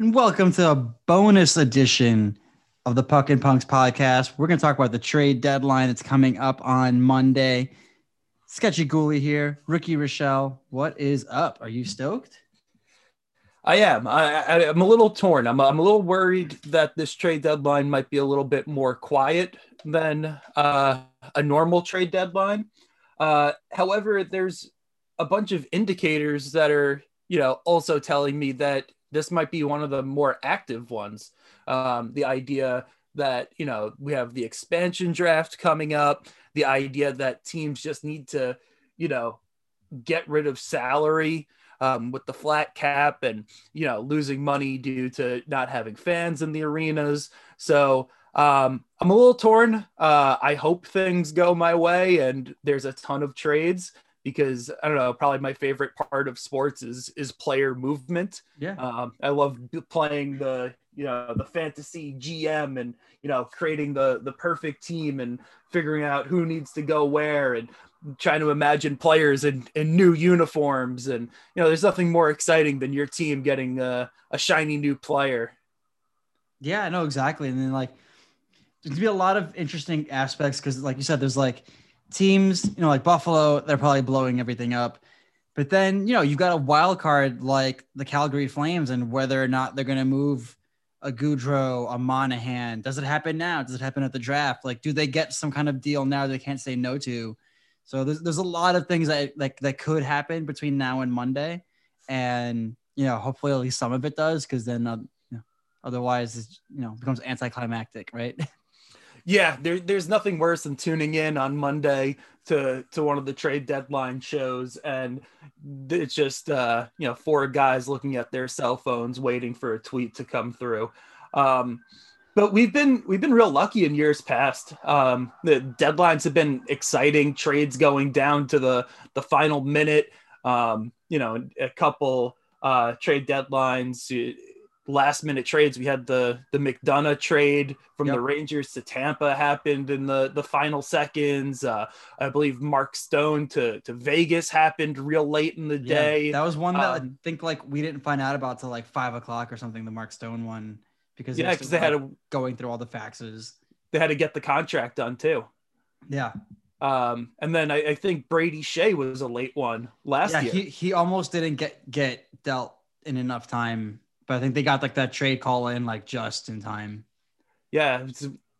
and welcome to a bonus edition of the Puck and Punks podcast. We're going to talk about the trade deadline that's coming up on Monday. Sketchy Ghoulie here, rookie Rochelle. What is up? Are you stoked? I am. I, am a little torn. I'm, I'm a little worried that this trade deadline might be a little bit more quiet than uh, a normal trade deadline. Uh, however, there's a bunch of indicators that are, you know, also telling me that this might be one of the more active ones. Um, the idea that you know we have the expansion draft coming up, the idea that teams just need to, you know, get rid of salary um, with the flat cap and you know losing money due to not having fans in the arenas. So um, I'm a little torn. Uh, I hope things go my way and there's a ton of trades because I don't know, probably my favorite part of sports is is player movement. Yeah. Um, I love playing the you know the fantasy GM and you know creating the the perfect team and figuring out who needs to go where and trying to imagine players in, in new uniforms and you know there's nothing more exciting than your team getting a, a shiny new player. Yeah, I know exactly. And then like there's gonna be a lot of interesting aspects because like you said, there's like teams, you know, like Buffalo, they're probably blowing everything up. But then, you know, you've got a wild card like the Calgary Flames and whether or not they're going to move a Gaudreau, a Monahan. Does it happen now? Does it happen at the draft? Like, do they get some kind of deal now they can't say no to? So there's, there's a lot of things that like that could happen between now and Monday. And, you know, hopefully at least some of it does because then, uh, you know, otherwise, it's, you know, becomes anticlimactic, right? yeah, there, there's nothing worse than tuning in on Monday to to one of the trade deadline shows, and it's just uh, you know four guys looking at their cell phones waiting for a tweet to come through. Um, but we've been we've been real lucky in years past. Um, the deadlines have been exciting, trades going down to the the final minute. Um, you know, a couple uh, trade deadlines last minute trades. We had the the McDonagh trade from yep. the Rangers to Tampa happened in the the final seconds. Uh, I believe Mark Stone to to Vegas happened real late in the yeah, day. That was one that um, I think like we didn't find out about till like five o'clock or something. The Mark Stone one because yeah, because they had a, going through all the faxes. They had to get the contract done too. Yeah. Um, and then I, I think Brady Skjei was a late one last yeah, year. He, he almost didn't get get dealt in enough time but I think they got like that trade call in like just in time. Yeah,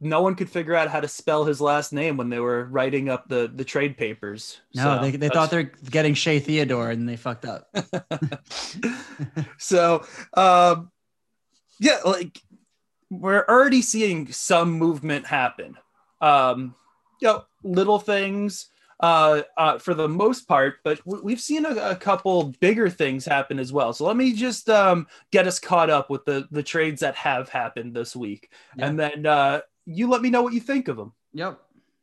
no one could figure out how to spell his last name when they were writing up the the trade papers. No, so they, they thought they're getting Shea Theodore and they fucked up. so, um, yeah, like we're already seeing some movement happen. Um, you know, little things uh, uh, for the most part, but we've seen a, a, couple bigger things happen as well. So let me just um, get us caught up with the the trades that have happened this week, and then uh, you let me know what you think of them. Yep.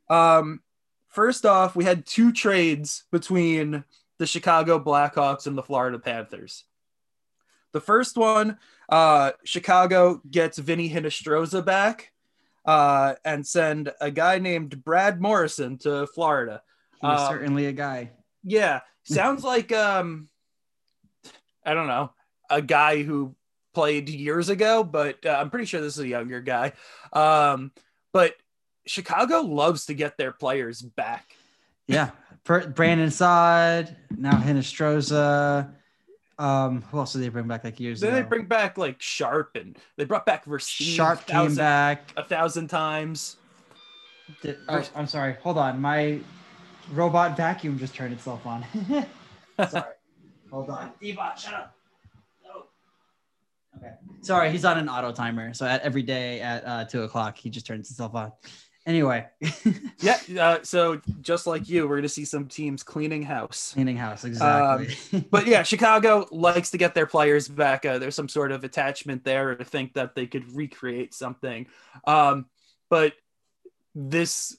Um, first off, we had two trades between the Chicago Blackhawks and the Florida Panthers. The first one, uh, Chicago gets Vinnie Hinostroza back uh, and send a guy named Brad Morrison to Florida. He's um, certainly a guy. Yeah, sounds like um, I don't know, a guy who played years ago, but uh, I'm pretty sure this is a younger guy. Um, but Chicago loves to get their players back. Yeah, Brandon Saad, now Hinostroza. Um, who else did they bring back like years then ago? they bring back like Sharp and they brought back Versteeg Sharp came back a thousand times. Did, oh, I'm sorry. Hold on. My robot vacuum just turned itself on. Sorry. Hold on. Ebot, shut up. No. Okay. Sorry, he's on an auto timer. So at every day at uh, two o'clock, he just turns himself on. Anyway. yeah. Uh, so just like you, we're going to see some teams cleaning house. Cleaning house, exactly. Um, but yeah, Chicago likes to get their players back. Uh, there's some sort of attachment there to think that they could recreate something. Um, but this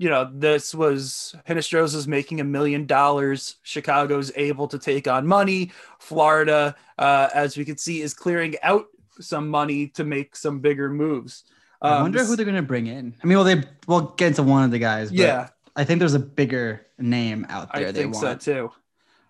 you know, this was Hinostroza's making a million dollars. Chicago's able to take on money. Florida, uh, as we can see, is clearing out some money to make some bigger moves. Um, I wonder who they're going to bring in. I mean, well, they will get into one of the guys. yeah, I think there's a bigger name out there. I think want. so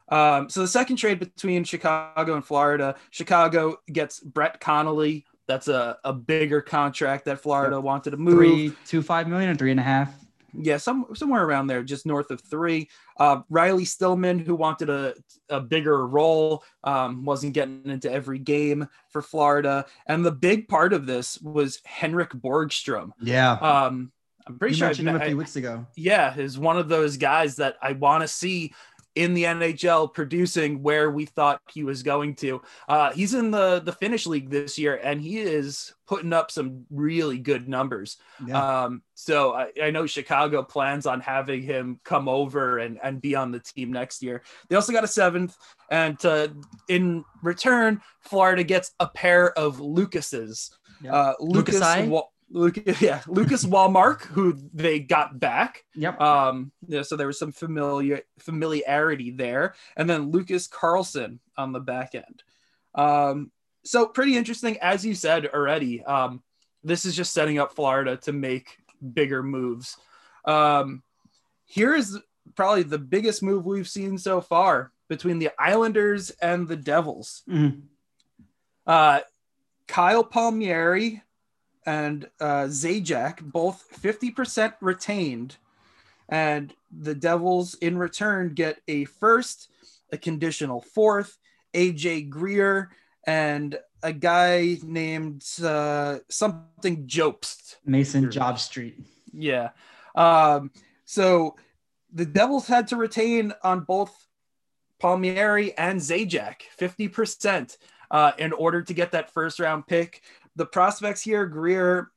too. Um, so the second trade between Chicago and Florida, Chicago gets Brett Connolly. That's a, a bigger contract that Florida yep. wanted to move. Three, two, five million or three and a half. Yeah, some somewhere around there, just north of three. Uh, Riley Stillman, who wanted a, a bigger role, um, wasn't getting into every game for Florida. And the big part of this was Henrik Borgstrom. Yeah. Um, I'm pretty you sure mentioned him a few weeks ago. Yeah, is one of those guys that I want to see in the NHL producing where we thought he was going to. Uh, he's in the the Finnish league this year, and he is putting up some really good numbers. Yeah. Um, so I, I, know Chicago plans on having him come over and, and be on the team next year. They also got a seventh, and uh, in return, Florida gets a pair of Lucases. Yeah. Uh, Lucas, Lucas Lucas, yeah, Lucas Wallmark, who they got back. Yep. Um, yeah, so there was some familiar familiarity there, and then Lucas Carlson on the back end. Um, so pretty interesting, as you said already. Um, this is just setting up Florida to make bigger moves. Um, here is probably the biggest move we've seen so far between the Islanders and the Devils. Mm-hmm. Uh, Kyle Palmieri and uh, Zajac, both 50% retained. And the Devils, in return, get a first, a conditional fourth, AJ Greer, and a guy named uh, something Jobst. Mason Jobst. Yeah. Um, so the Devils had to retain on both Palmieri and Zajac 50% uh, in order to get that first round pick the prospects here, Greer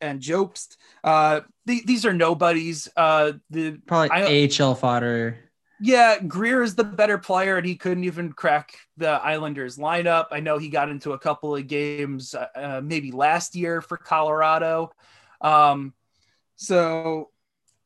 and Jobst, uh, the, these are nobodies. Uh, the probably I, AHL fodder. Yeah, Greer is the better player, and he couldn't even crack the Islanders lineup. I know he got into a couple of games, uh, uh maybe last year for Colorado. Um, so,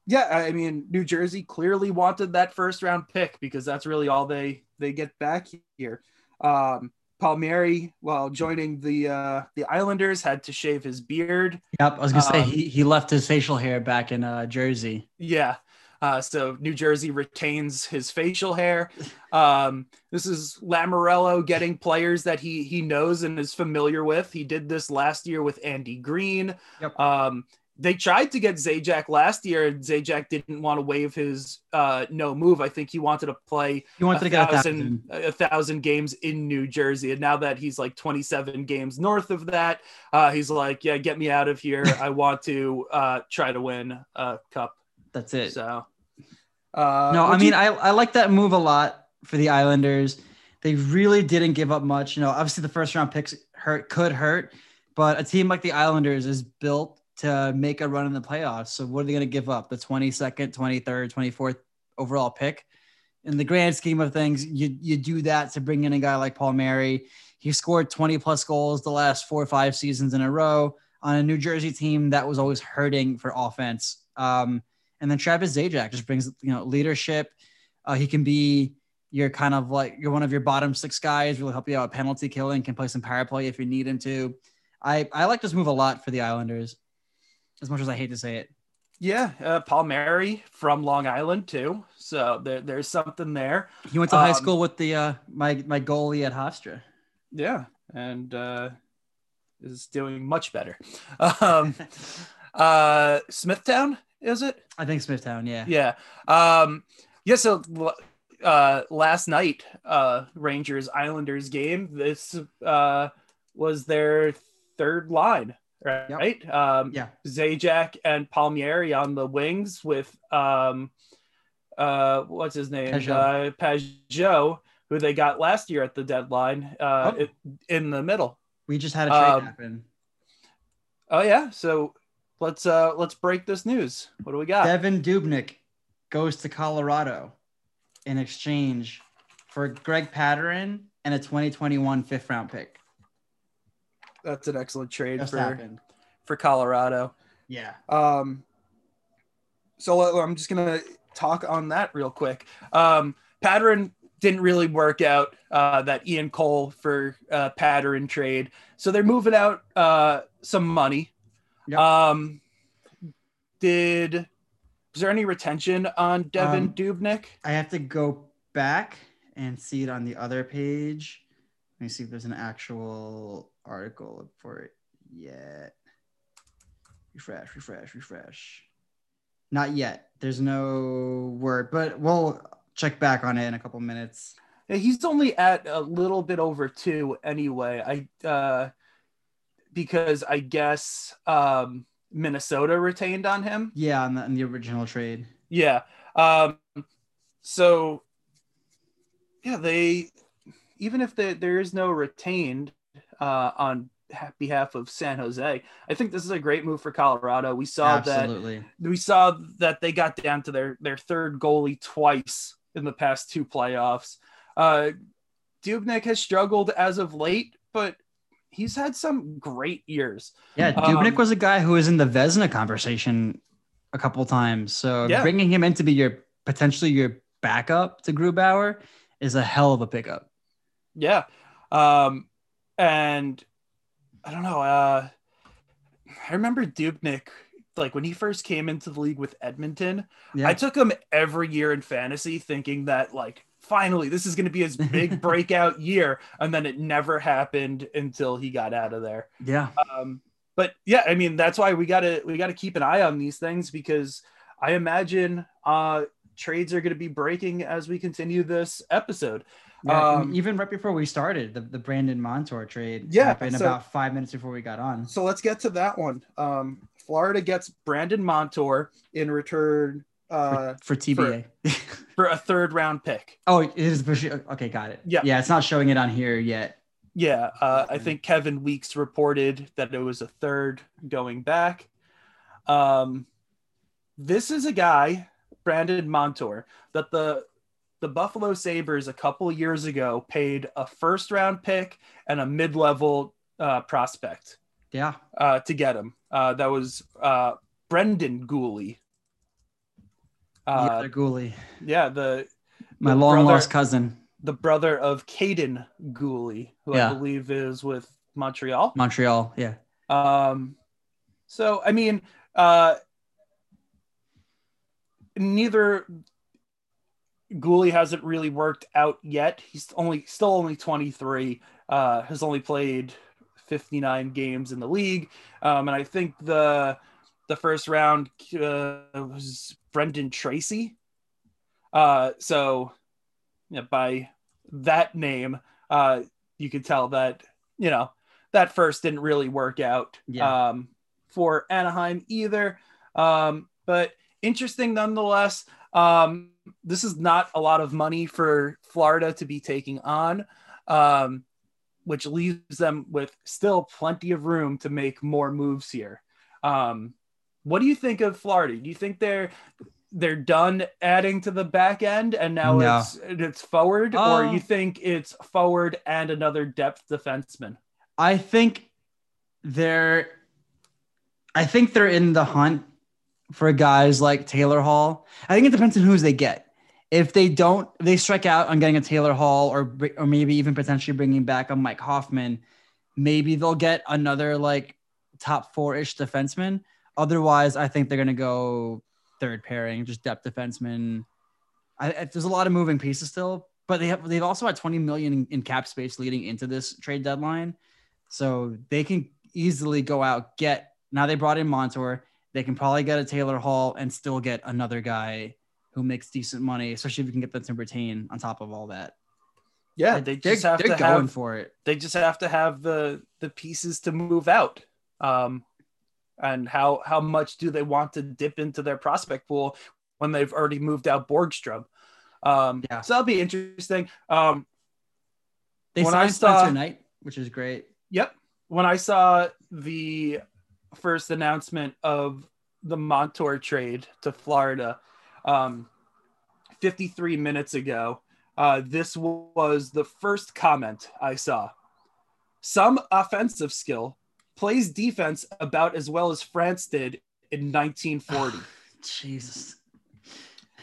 yeah, I mean, New Jersey clearly wanted that first round pick because that's really all they they get back here. Um, Palmieri, while joining the uh, the Islanders, had to shave his beard. Yep, I was gonna say um, he, he left his facial hair back in uh, Jersey. Yeah, uh, so New Jersey retains his facial hair. Um, this is Lamoriello getting players that he he knows and is familiar with. He did this last year with Andy Greene. Yep. Um, they tried to get Zajac last year, and Zajac didn't want to waive his uh, no move. I think he wanted to play he wanted a, to get thousand, a, thousand. a thousand games in New Jersey. And now that he's like 27 games north of that, uh, he's like, yeah, get me out of here. I want to uh, try to win a cup. That's it. So, uh, no, I mean, you- I, I like that move a lot for the Islanders. They really didn't give up much. You know, obviously the first round picks hurt could hurt, but a team like the Islanders is built to make a run in the playoffs. So what are they going to give up? The 22nd, 23rd, 24th overall pick? In the grand scheme of things, you you do that to bring in a guy like Palmieri. He scored 20 plus goals the last four or five seasons in a row on a New Jersey team that was always hurting for offense. Um, and then Travis Zajac just brings you know leadership. Uh, he can be your kind of like you're one of your bottom six guys, really help you out penalty killing, can play some power play if you need him to. I, I like this move a lot for the Islanders as much as I hate to say it. Yeah, uh, Palmieri from Long Island too. So there, there's something there. He went to um, high school with the uh, my my goalie at Hofstra. Yeah, and uh, is doing much better. Um, uh, Smithtown is it? I think Smithtown. Yeah. Yeah. Um, yeah. So uh, last night, uh, Rangers Islanders game. This uh, was their third line right? Yep. Um, yeah. Zajac and Palmieri on the wings with um, uh, what's his name? Pageau. Uh, who they got last year at the deadline uh, oh. in the middle. We just had a trade um, happen. Oh yeah, so let's uh let's break this news. What do we got? Devan Dubnyk goes to Colorado in exchange for Greg Pateryn and a 2021 fifth round pick that's an excellent trade Just for happened. for Colorado. Yeah. Um. So I'm just gonna talk on that real quick. Um, Pateryn didn't really work out. Uh, that Ian Cole for uh, Pateryn trade. So they're moving out uh, some money. Yep. Um, did was there any retention on Devan um, Dubnyk? I have to go back and see it on the other page. Let me see if there's an actual article for it yet. Refresh, refresh, refresh. Not yet. There's no word, but we'll check back on it in a couple minutes. Yeah, he's only at a little bit over two anyway. I uh because I guess um Minnesota retained on him. Yeah, on the, on the original trade. Yeah. Um so yeah, they even if they, there is no retained uh on behalf of San Jose, I think this is a great move for Colorado. We saw Absolutely. that we saw that they got down to their their third goalie twice in the past two playoffs. Uh, Dubnyk has struggled as of late, but he's had some great years. Yeah, Dubnyk Um, was a guy who was in the Vezina conversation a couple times. So Yeah. bringing him in to be your potentially your backup to Grubauer is a hell of a pickup. Yeah. Um, and I don't know. Uh, I remember Dubnyk, like when he first came into the league with Edmonton, Yeah. I took him every year in fantasy thinking that like finally this is going to be his big breakout year. And then it never happened until he got out of there. yeah. Um, but yeah, I mean, that's why we gotta, we gotta keep an eye on these things because I imagine, uh, trades are going to be breaking as we continue this episode. Yeah, Um, even right before we started, the, the Brandon Montour trade Yeah, happened so- about five minutes before we got on. So let's get to that one. Um, Florida gets Brandon Montour in return uh, for TBA. for a third round pick. oh, it is okay. Got it. Yeah. yeah. It's not showing it on here yet. Yeah, uh, I think Kevin Weekes reported that it was a third going back. Um, this is a guy, Brandon Montour, that the the Buffalo Sabres a couple years ago paid a first round pick and a mid level uh, prospect Yeah. uh, to get him. Uh, that was uh, Brendan Guhle. yeah, Uh, they're Guhle, yeah, the my the long brother- lost cousin, the brother of Kaiden Guhle, who Yeah. I believe is with Montreal. Montreal. Yeah. Um, so I mean, uh, neither Guhle hasn't really worked out yet. He's only still only 23. Uh, has only played 59 games in the league, um, and I think the the first round uh, was Brendan Tracey. Uh, so yeah, by that name, uh, you could tell that you know that first didn't really work out Yeah. um, for Anaheim either. Um, but interesting nonetheless. Um, this is not a lot of money for Florida to be taking on, um, which leaves them with still plenty of room to make more moves here. Um, what do you think of Florida? Do you think they're they're done adding to the back end and now No. it's it's forward, Uh, or you think it's forward and another depth defenseman? I think they're I think they're in the hunt for guys like Taylor Hall. I think it depends on who's they get. If they don't, if they strike out on getting a Taylor Hall or or maybe even potentially bringing back a Mike Hoffman, maybe they'll get another like top four ish defenseman. Otherwise, I think they're gonna go third pairing, just depth defenseman. I, I- there's a lot of moving pieces still, but they have they've also had 20 million in, in cap space leading into this trade deadline. So they can easily go out, get now they brought in Montour. They can probably get a Taylor Hall and still get another guy who makes decent money, especially if you can get them to retain on top of all that. Yeah, they they're, just have they're to going have for it. they just have to have the the pieces to move out. Um, and how how much do they want to dip into their prospect pool when they've already moved out Borgstrom? Um, Yeah. so that'll be interesting. Um, They when I signed saw- Spencer Knight, which is great. Yep. When I saw the first announcement of the Montour trade to Florida um, 53 minutes ago, uh, this was the first comment I saw. Some offensive skill plays defense about as well as France did in 1940. Jesus.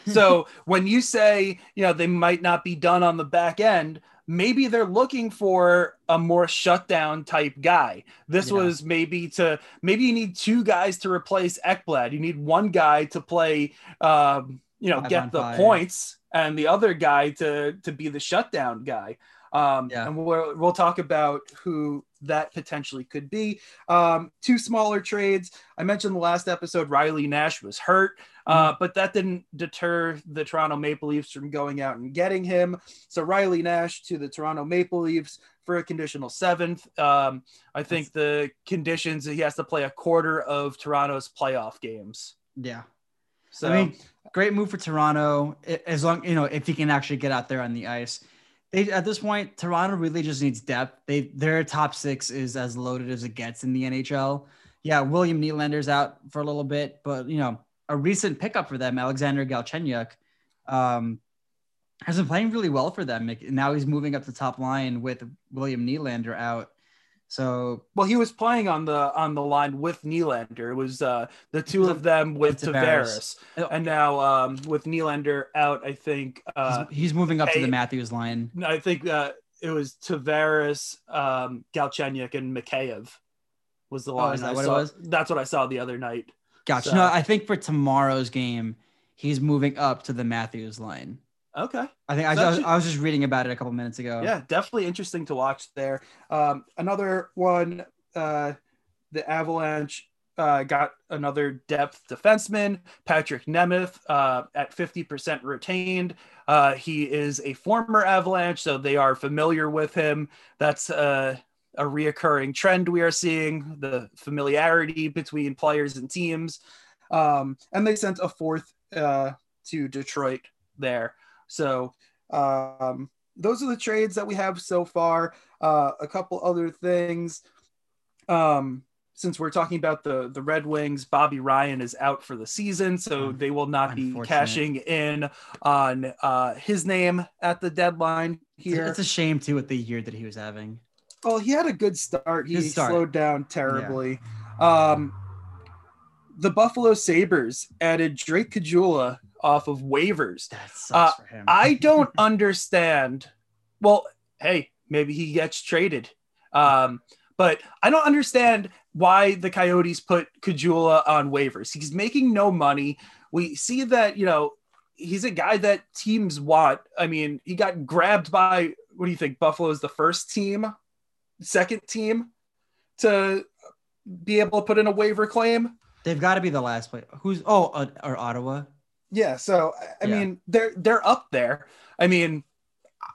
so when you say, you know, they might not be done on the back end, maybe they're looking for a more shutdown type guy. This Yeah. was maybe to maybe you need two guys to replace Ekblad. You need one guy to play um, you know Five get the five. points and the other guy to to be the shutdown guy. Um, Yeah. And we'll, we'll talk about who that potentially could be. Um, two smaller trades. I mentioned the last episode, Riley Nash was hurt, uh, but that didn't deter the Toronto Maple Leafs from going out and getting him. So Riley Nash to the Toronto Maple Leafs for a conditional seventh. Um, I think the conditions he has to play a quarter of Toronto's playoff games. Yeah. So I mean, great move for Toronto. As long you know, if he can actually get out there on the ice. They at this point, Toronto really just needs depth. They their top six is as loaded as it gets in the NHL. Yeah, William Nylander's out for a little bit, but you know, a recent pickup for them, Alexander Galchenyuk, um, has been playing really well for them. Now he's moving up the top line with William Nylander out. So Well, he was playing on the on the line with Nylander. It was uh, the two of them with Tavares. Tavares, and now um, with Nylander out, I think uh, he's, he's moving up to the Matthews line. I think uh, it was Tavares, um, Galchenyuk, and Mikheyev was the Oh, line. is that I what it saw. was? That's what I saw the other night. Gotcha. So- No, I think for tomorrow's game, he's moving up to the Matthews line. Okay. I think I, So I, was, I was just reading about it a couple minutes ago. Yeah, definitely interesting to watch there. Um, another one, uh, the Avalanche uh, got another depth defenseman, Patrick Nemeth, uh, at 50% retained. Uh, he is a former Avalanche, so they are familiar with him. That's uh, a reoccurring trend we are seeing the familiarity between players and teams. Um, and they sent a fourth uh, to Detroit there. So, um, those are the trades that we have so far. Uh, a couple other things. Um, since we're talking about the the Red Wings, Bobby Ryan is out for the season, so Un- they will not be cashing in on uh, his name at the deadline here. it's a shame too with the year that he was having. Well, he had a good start. He start. slowed down terribly. Um, the Buffalo Sabres added Drake Caggiula off of waivers. That sucks Uh, for him. I don't understand. Well, hey, maybe he gets traded. Um, but I don't understand why the Coyotes put Caggiula on waivers. He's making no money. We see that, you know, he's a guy that teams want. I mean, he got grabbed by what do you think? Buffalo is the first team, second team to be able to put in a waiver claim. They've got to be the last play. Who's oh uh, or Ottawa? Yeah, so I- Yeah. mean they're they're up there. I mean,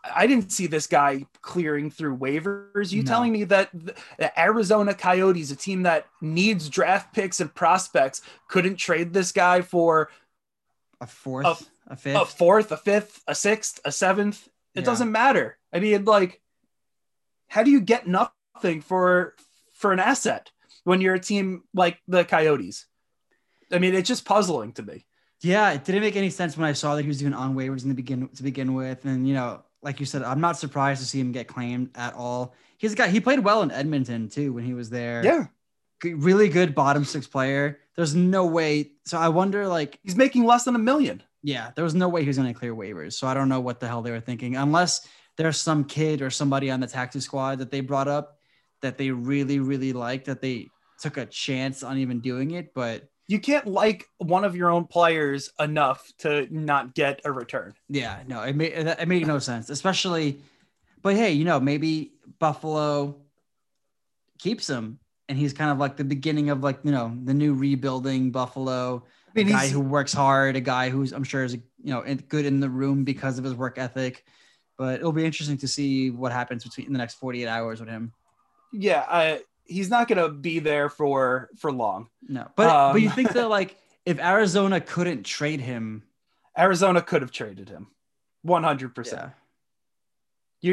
I didn't see this guy clearing through waivers. You No. telling me that the the Arizona Coyotes, a team that needs draft picks and prospects, couldn't trade this guy for A fourth, A- a fifth. a fourth, a fifth, a sixth, a seventh? It Yeah. doesn't matter. I mean, like, how do you get nothing for for an asset when you're a team like the Coyotes? I mean, it's just puzzling to me. Yeah, it didn't make any sense when I saw that he was doing on waivers in the begin to begin with, and you know, like you said, I'm not surprised to see him get claimed at all. He's a guy. He played well in Edmonton too when he was there. Yeah, really good bottom six player. There's no way. So I wonder, like, he's making less than a million. yeah, there was no way he was going to clear waivers. So I don't know what the hell they were thinking, unless there's some kid or somebody on the taxi squad that they brought up that they really, really liked that they took a chance on even doing it. But you can't like one of your own players enough to not get a return. Yeah, no, it made it made no sense, especially. But hey, you know, maybe Buffalo keeps him, and he's kind of like the beginning of like you know the new rebuilding Buffalo. I A mean, guy who works hard, a guy who's I'm sure is you know good in the room because of his work ethic. But it'll be interesting to see what happens between in the next 48 hours with him. yeah, I, he's not gonna be there for for long. No, but but you Um, think that like if Arizona couldn't trade him, Arizona could have traded him, one hundred percent. yeah,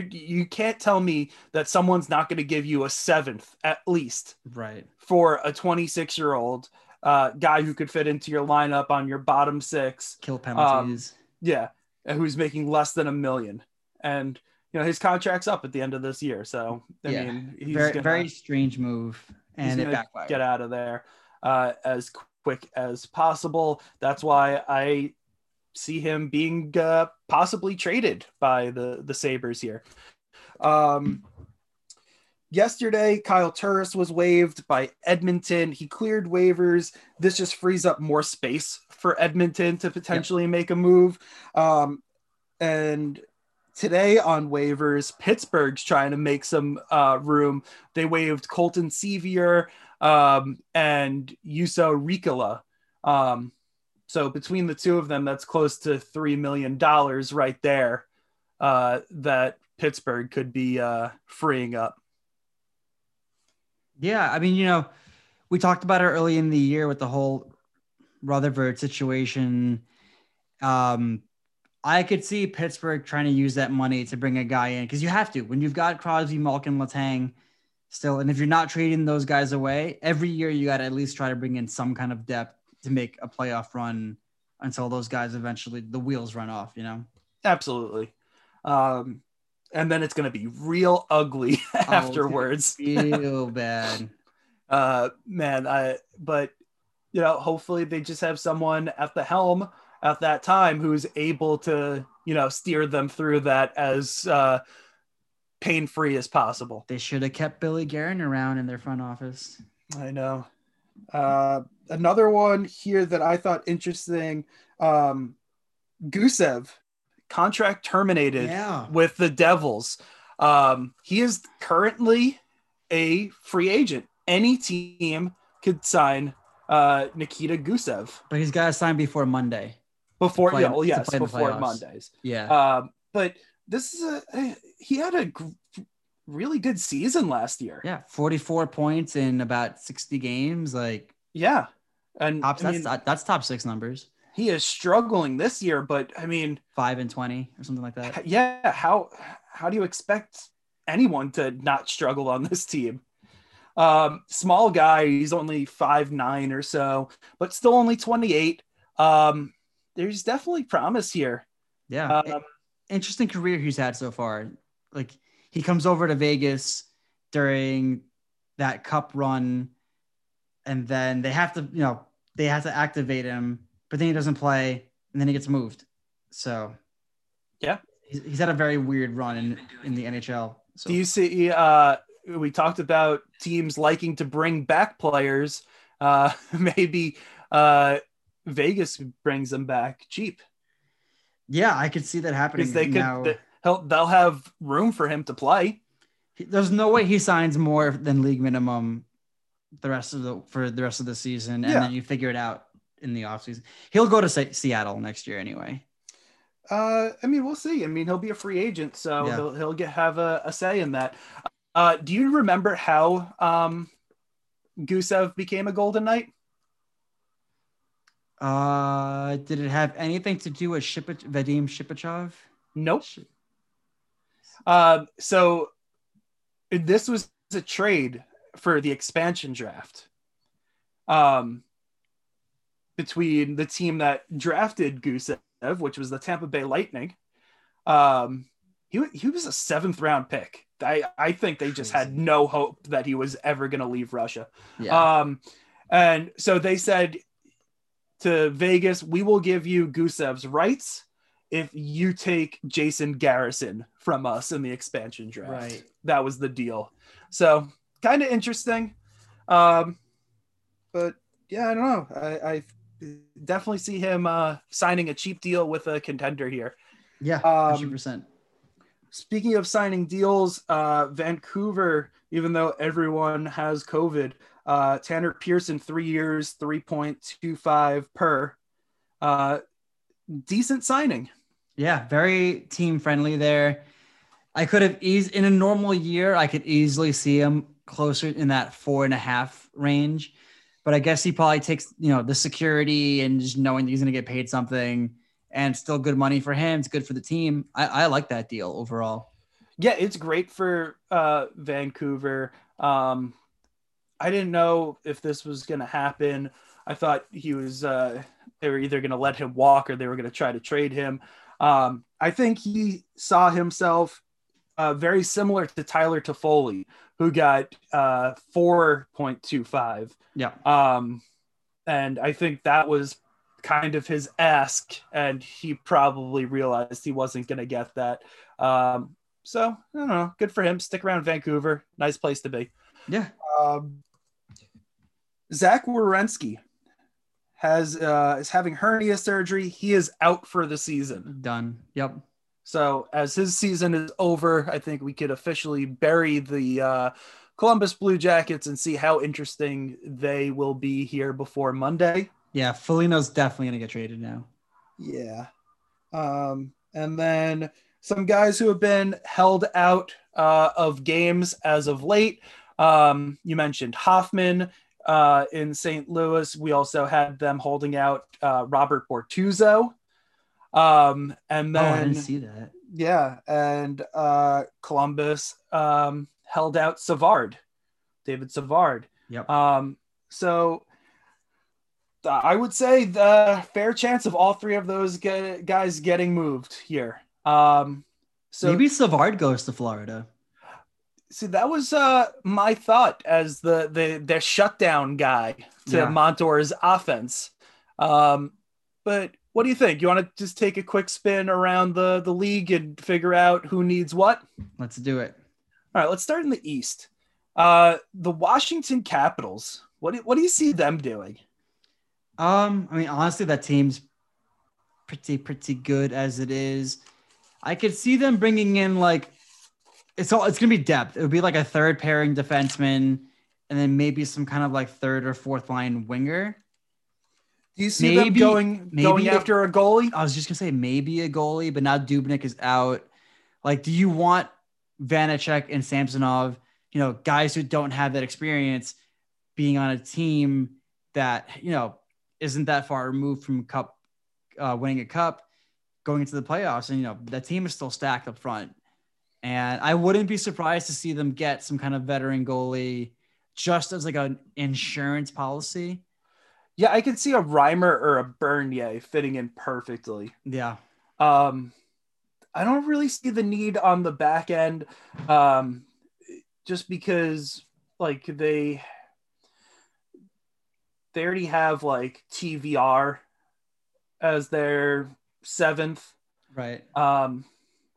You you can't tell me that someone's not going to give you a seventh at least right, for a 26 year old uh, guy who could fit into your lineup on your bottom six. kill penalties. Yeah, and who's making less than a million, and you know his contract's up at the end of this year. So I Yeah. mean, he's very gonna very strange move, he's and it backfired. get out of there uh, as quick as possible. That's why I see him being uh, possibly traded by the the Sabres here. Um, yesterday, Kyle Turris was waived by Edmonton. He cleared waivers. This just frees up more space for Edmonton to potentially yep. make a move. Um, and today on waivers, Pittsburgh's trying to make some uh, room. They waived Colton Sceviour um, and Juuso Riikola. Um, so between the two of them, that's close to three million dollars right there uh, that Pittsburgh could be uh, freeing up. Yeah, I mean, you know, we talked about it early in the year with the whole Rutherford situation. Um, I could see Pittsburgh trying to use that money to bring a guy in because you have to when you've got Crosby, Malkin, Letang still, and if you're not trading those guys away every year, you got to at least try to bring in some kind of depth to make a playoff run until those guys eventually the wheels run off. You know, absolutely. Um, and then it's going to be real ugly oh, afterwards. Real bad. Uh, man, I but you know, hopefully they just have someone at the helm at that time who's able to you know steer them through that as uh, pain free as possible. They should have kept Billy Guerin around in their front office. I know. Uh, another one here that I thought interesting. Um, Gusev contract terminated yeah. with the Devils. Um, he is currently a free agent. Any team could sign uh, Nikita Gusev, but he's got to sign before Monday. Before, play, yeah, well, yes, before Mondays. Yeah. Um, but this is a he had a really good season last year. Yeah, forty-four points in about sixty games. Like, yeah, and top, that's mean, that's top six numbers he is struggling this year, but I mean, five and 20 or something like that. Yeah. How, how do you expect anyone to not struggle on this team? Um, small guy, he's only five, nine or so, but still only 28. Um, there's definitely promise here. Yeah. Um, Interesting career he's had so far. Like he comes over to Vegas during that cup run and then they have to, you know, they have to activate him but then he doesn't play, and then he gets moved. So, yeah, he's, he's had a very weird run in in the NHL. So. Do you see? Uh, we talked about teams liking to bring back players. Uh, maybe uh, Vegas brings them back cheap. Yeah, I could see that happening. They could. Now. They'll, they'll have room for him to play. There's no way he signs more than league minimum the rest of the for the rest of the season, and yeah. then you figure it out in the offseason. He'll go to Seattle next year anyway. Uh, I mean, we'll see. I mean, he'll be a free agent, so yeah. he'll he'll get have a, a say in that. Uh, do you remember how um, Gusev became a Golden Knight? Uh, did it have anything to do with Shipach- Vadim Shipachyov? Nope. Uh, so this was a trade for the expansion draft. Um, between the team that drafted Gusev, which was the Tampa Bay Lightning. Um, he, he was a seventh round pick. I, I think they just had no hope that he was ever going to leave Russia. Yeah. Um, and so they said to Vegas, we will give you Gusev's rights if you take Jason Garrison from us in the expansion draft. Right. That was the deal. So kind of interesting. Um, but yeah, I don't know. I, I definitely see him uh, signing a cheap deal with a contender here. Yeah, hundred um, percent. Speaking of signing deals, uh, Vancouver, even though everyone has COVID, uh, Tanner Pearson, three years, three point two five per. Uh, decent signing. Yeah, very team friendly there. I could have eased in a normal year. I could easily see him closer in that four and a half range but I guess he probably takes, you know, the security and just knowing that he's going to get paid something and still good money for him. It's good for the team. I, I like that deal overall. Yeah, it's great for uh, Vancouver. Um, I didn't know if this was going to happen. I thought he was, uh, they were either going to let him walk or they were going to try to trade him. Um, I think he saw himself uh, very similar to Tyler Toffoli, who got uh, 4.25. Yeah. Um, and I think that was kind of his ask, and he probably realized he wasn't going to get that. Um, so I don't know. Good for him. Stick around Vancouver. Nice place to be. Yeah. Um, Zach Werenski has uh, is having hernia surgery. He is out for the season. Done. Yep. So as his season is over, I think we could officially bury the uh, Columbus Blue Jackets and see how interesting they will be here before Monday. Yeah, Foligno's definitely gonna get traded now. Yeah. Um, and then some guys who have been held out uh, of games as of late. Um, you mentioned Hoffman uh, in St. Louis. We also had them holding out uh, Robert Bortuzzo. Um, and then oh, I didn't see that. Yeah, and uh, Columbus um, held out Savard, David Savard. Yep. Um, so I would say the fair chance of all three of those guys getting moved here. Um, so maybe Savard goes to Florida. See, that was uh, my thought as the the the shutdown guy to yeah. Montour's offense. Um, but what do you think? You want to just take a quick spin around the the league and figure out who needs what? Let's do it. All right, let's start in the East. Uh, the Washington Capitals. What do, what do you see them doing? Um, I mean, honestly, that team's pretty pretty good as it is. I could see them bringing in like it's all it's gonna be depth. It would be like a third pairing defenseman, and then maybe some kind of like third or fourth line winger. Do you see maybe, them going maybe going after a goalie? I was just gonna say maybe a goalie, but now Dubnyk is out. Like, do you want Vanecek and Samsonov, you know, guys who don't have that experience, being on a team that you know isn't that far removed from cup uh, winning a cup, going into the playoffs, and you know that team is still stacked up front. And I wouldn't be surprised to see them get some kind of veteran goalie just as like an insurance policy. Yeah, I can see a Reimer or a Bernier fitting in perfectly. Yeah. Um, I don't really see the need on the back end, um, just because like they they already have like TVR as their seventh. Right. Um,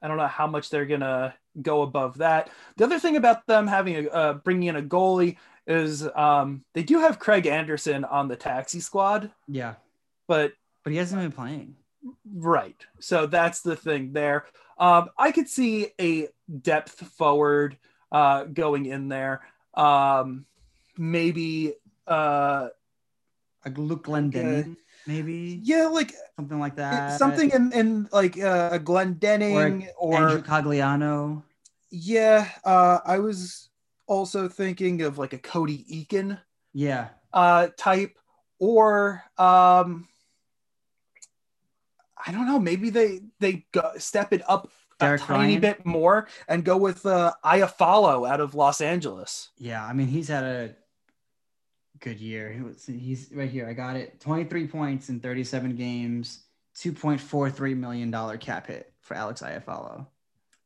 I don't know how much they're gonna go above that. The other thing about them having a uh, bringing in a goalie is um, they do have Craig Anderson on the taxi squad. Yeah, but but he hasn't been playing. Right. So that's the thing there. Um, I could see a depth forward uh, going in there. Um, maybe uh, like Luke Glendening, maybe. Yeah, like something like that. Something in, in like uh, a Glendening or, or Andrew Cogliano. Yeah, uh, I was also thinking of like a Cody Eakin. Yeah. Uh, type or um, I don't know. Maybe they they go, step it up Derek a tiny Ryan. bit more and go with uh, Iafallo out of Los Angeles. Yeah, I mean he's had a good year. He's right here. I got it. 23 points in 37 games, 2.43 million dollar cap hit for Alex Iafallo.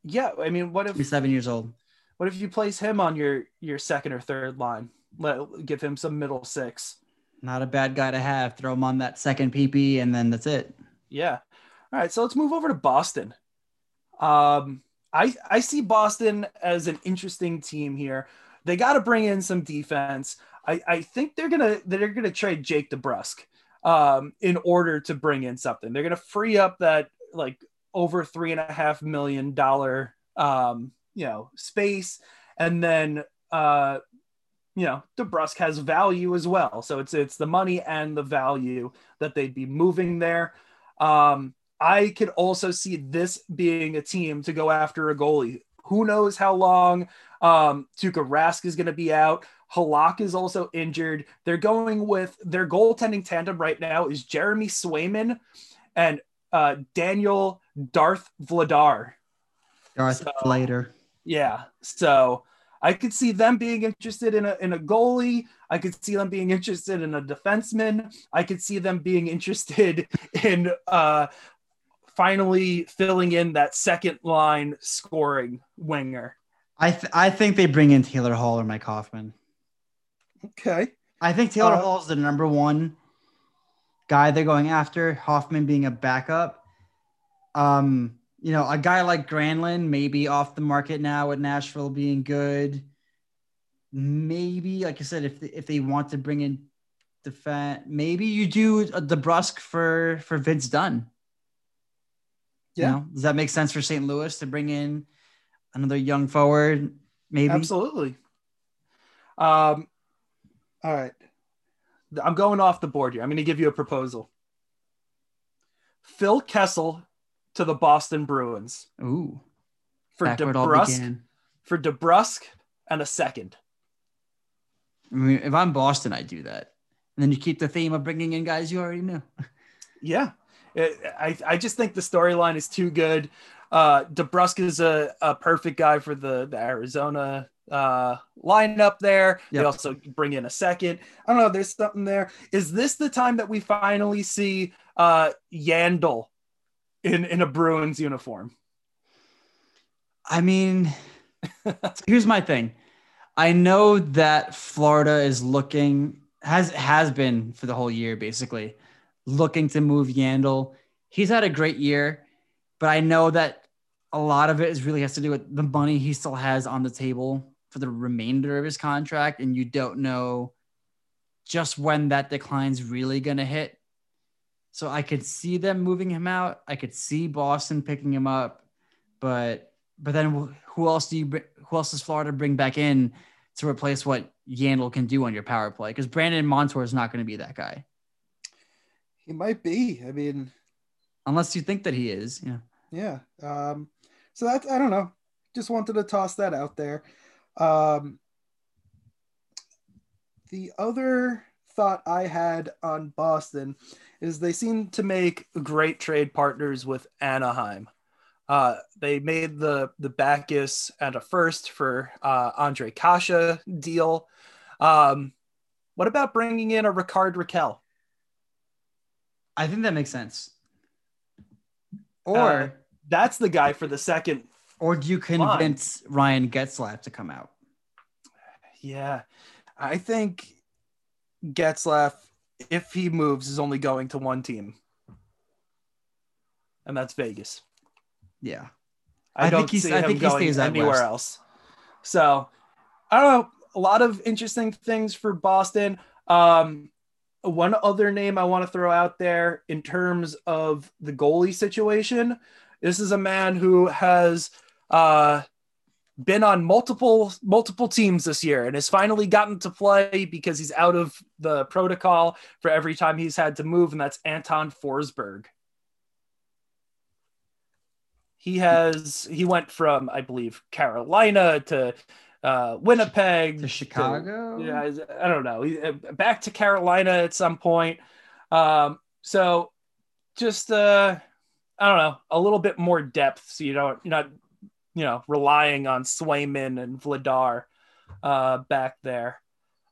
Yeah, I mean, what if he's seven years old? What if you place him on your your second or third line? Let give him some middle six. Not a bad guy to have. Throw him on that second PP, and then that's it. Yeah. All right, so let's move over to Boston. Um, I I see Boston as an interesting team here. They got to bring in some defense. I, I think they're gonna they're gonna trade Jake DeBrusk um, in order to bring in something. They're gonna free up that like over three and a half million dollar um, you know space, and then uh, you know DeBrusk has value as well. So it's it's the money and the value that they'd be moving there. Um, I could also see this being a team to go after a goalie. Who knows how long um, Tuukka Rask is going to be out. Halak is also injured. They're going with their goaltending tandem right now is Jeremy Swayman and uh, Daniel Darth Vladar. Darth so, Vladar. Yeah. So I could see them being interested in a, in a goalie. I could see them being interested in a defenseman. I could see them being interested in uh, finally filling in that second line scoring winger. I th- I think they bring in Taylor Hall or Mike Hoffman. Okay. I think Taylor uh, Hall is the number one guy they're going after. Hoffman being a backup. Um, you know, a guy like Granlund maybe off the market now with Nashville being good. Maybe, like I said, if they, if they want to bring in defend. Maybe you do a DeBrusk for for Vince Dunn. You Yeah. know, does that make sense for St. Louis to bring in another young forward? Maybe. Absolutely. Um, all right. I'm going off the board here. I'm going to give you a proposal. Phil Kessel to the Boston Bruins Ooh, for DeBrusk, for DeBrusk and a second. I mean, if I'm Boston, I do that. And then you keep the theme of bringing in guys you already knew. Yeah. It- I, I just think the storyline is too good. Uh, DeBrusk is a, a perfect guy for the, the Arizona uh, lineup there. They also bring in a second. I don't know. There's something there. Is this the time that we finally see uh, Yandle in, in a Bruins uniform? I mean, here's my thing. I know that Florida is looking has has been for the whole year basically looking to move Yandle. He's had a great year, but I know that a lot of it is really has to do with the money he still has on the table for the remainder of his contract, and you don't know just when that decline's really going to hit. So I could see them moving him out. I could see Boston picking him up, but but then who else do you who else does Florida bring back in to replace what Yandle can do on your power play? Because Brandon Montour is not going to be that guy He might be. I mean, unless you think that he is. Yeah. Yeah. Um, so that's I don't know. Just wanted to toss that out there. Um, the other thought I had on Boston is they seem to make great trade partners with Anaheim. Uh, they made the the Backes and a first for uh, Ondrej Kase deal. Um, what about bringing in a Rickard Rakell? I think that makes sense. Or Uh, That's the guy for the second or do you convince Ryan Getzlaf to come out? Yeah, I think Getzlaff, if he moves, is only going to one team, and that's Vegas. Yeah. I, I don't think he's- see I him going anywhere west. else. So, I don't know. A lot of interesting things for Boston. Um, one other name I want to throw out there in terms of the goalie situation. This is a man who has uh, been on multiple multiple teams this year and has finally gotten to play because he's out of the protocol for every time he's had to move, and that's Anton Forsberg. He has he went from I believe Carolina to uh, Winnipeg To Chicago? yeah, I I don't know. Uh, Back to Carolina at some point. Um, so just uh, I don't know, a little bit more depth, so you don't you're not you know relying on Swayman and Vladar uh, back there.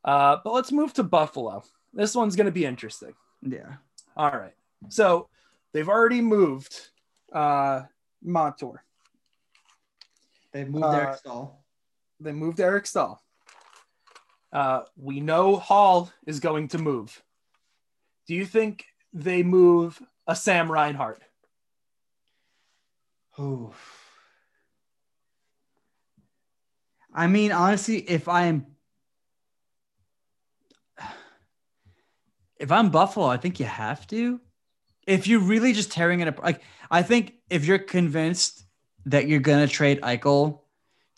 Uh, but let's move to Buffalo. This one's going to be interesting. Yeah. All right. So they've already moved uh, Montour. They moved Uh, Eric Staal. They moved Eric Staal. Uh, we know Hall is going to move. Do you think they move a Sam Reinhart? Ooh. I mean, honestly, if I'm if I'm Buffalo, I think you have to. If you're really just tearing it apart, like I think if you're convinced that you're gonna trade Eichel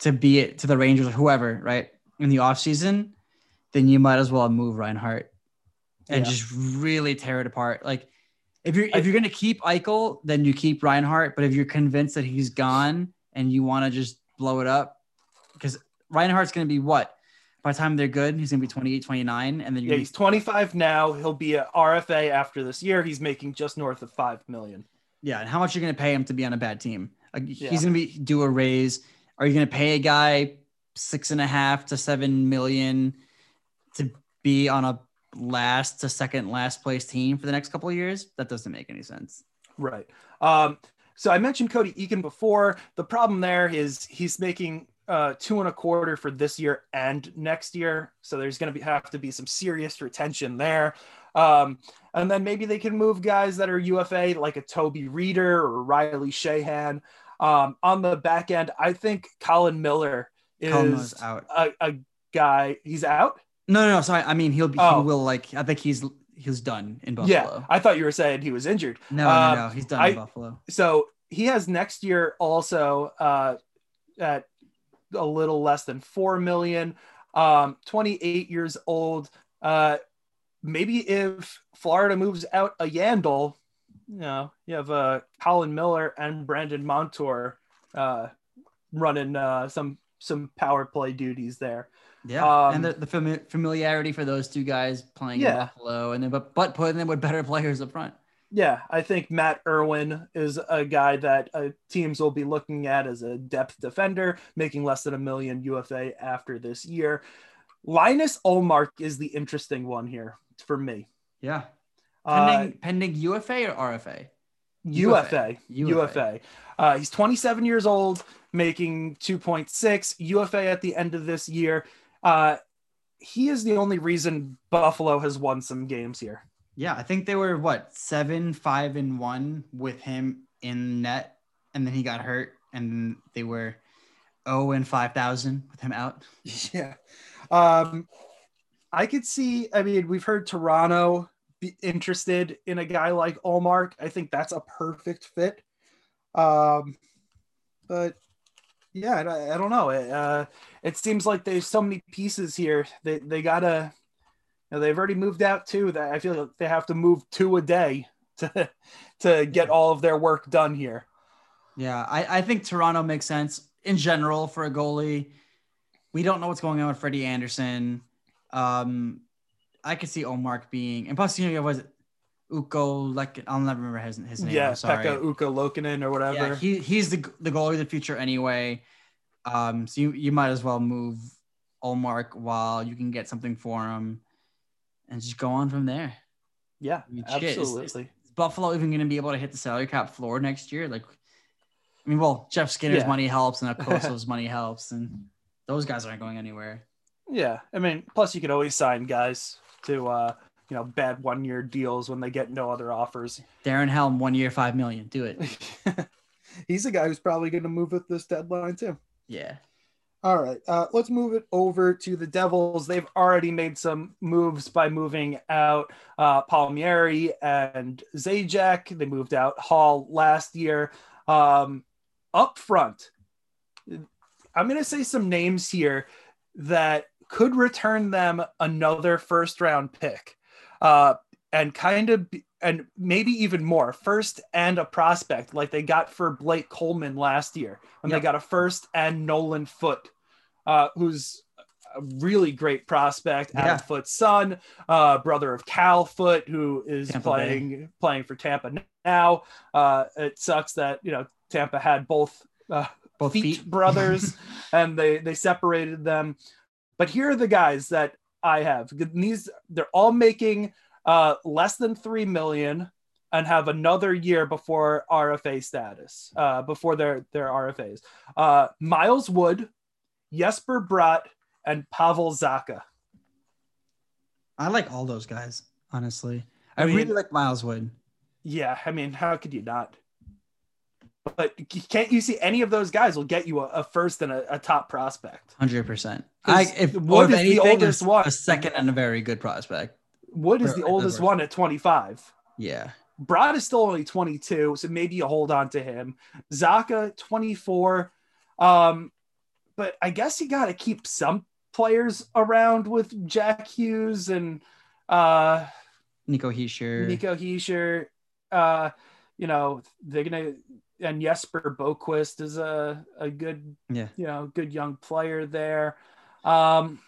to be it to the Rangers or whoever, right, in the offseason, then you might as well move Reinhart and Yeah. just really tear it apart. Like if you're if you're gonna keep Eichel, then you keep Reinhart. But if you're convinced that he's gone and you want to just blow it up, because Reinhart's gonna be what? By the time they're good, he's gonna be 28, 29, and then Yeah, he's 25 now. He'll be a RFA after this year. He's making just north of five million. yeah. And how much are you gonna pay him to be on a bad team? Like Yeah. he's gonna be do a raise. Are you gonna pay a guy six and a half to seven million to be on a last to second last place team for the next couple of years? That doesn't make any sense. Right. Um, so I mentioned Cody Eakin before. The problem there is he's making uh, two and a quarter for this year and next year. So there's going to be have to be some serious retention there. Um, and then maybe they can move guys that are UFA like a Toby Rieder or Riley Sheahan. Um, on the back end, I think Colin Miller is out. a, a guy. He's out. No, no, no. Sorry. I mean, he'll be. Oh. He will like. I think he's he's done in Buffalo. Yeah, I thought you were saying he was injured. No, Uh, no, no. He's done I- in Buffalo. So he has next year also uh, at a little less than four million. Um, 28 years old. Uh, maybe if Florida moves out a Yandle, you know, you have uh, Colin Miller and Brandon Montour uh, running uh, some some power play duties there. Yeah, Um, and the, the fami- familiarity for those two guys playing in Yeah. Buffalo, and then but but putting them with better players up front. Yeah, I think Matt Irwin is a guy that uh, teams will be looking at as a depth defender, making less than a million UFA after this year. Linus Ullmark is the interesting one here for me. Yeah, Uh, pending pending UFA or RFA. UFA. UFA. UFA. Uh, he's 27 years old, making 2.6 UFA at the end of this year. Uh, he is the only reason Buffalo has won some games here. Yeah, I think they were what seven, five, and one with him in net, and then he got hurt, and they were oh and five thousand with him out. Yeah. Um, I could see, I mean, we've heard Toronto be interested in a guy like Ullmark. I think that's a perfect fit. Um, but yeah, I, I don't know. It, uh, it seems like there's so many pieces here. They, they gotta, know, they've already moved out too. That I feel like they have to move two a day to, to get all of their work done here. Yeah, I, I think Toronto makes sense in general for a goalie. We don't know what's going on with Freddie Andersen. Um, I could see Ullmark being, and plus, you know, was it Uko? Like, I'll never remember his, his name. yeah. Pekka Uka Lokinen or whatever. Yeah, he, he's the the goalie of the future anyway. Um, so you, you might as well move Ullmark while you can get something for him, and just go on from there. yeah, I mean, shit, absolutely. Is Buffalo even going to be able to hit the salary cap floor next year? Like, I mean, well, Jeff Skinner's Yeah. money helps, and Okposo's money helps, and those guys aren't going anywhere. Yeah, I mean, plus you could always sign guys to uh, you know bad one year deals when they get no other offers. Darren Helm, one year, five million. Do it. He's a guy who's probably going to move at this deadline too. Yeah. All right, uh, let's move it over to the Devils. They've already made some moves by moving out uh, Palmieri and Zajac. They moved out Hall last year. Um, up front, I'm going to say some names here that could return them another first round pick, uh, and kind of be- and maybe even more first and a prospect like they got for Blake Coleman last year when Yep. they got a first and Nolan Foote, uh, who's a really great prospect. Yeah. Adam Foote's son, uh, brother of Cal Foote, who is Tampa Bay. playing playing for Tampa now. Uh, it sucks that you know Tampa had both uh, Both feet, feet. brothers and they they separated them but here are the guys that i have and these they're all making uh less than three million and have another year before rfa status uh before their their rfas uh miles wood jesper Bratt, and pavel zacha I like all those guys, honestly. I, I mean- really like Miles Wood. yeah i mean how could you not but can't you see any of those guys will get you a, a first and a, a top prospect Hundred percent. I if Wood or if is the oldest one. a second and a very good prospect. Wood is the oldest one at 25 Yeah. Bratt is still only 22, so maybe you hold on to him. Zacha 24. Um, but I guess you got to keep some players around with Jack Hughes and uh, Nico Hischier. Nico Hischier. Uh, you know, they're gonna and Jesper Boqvist is a, a good, Yeah. you know, good young player there. Um,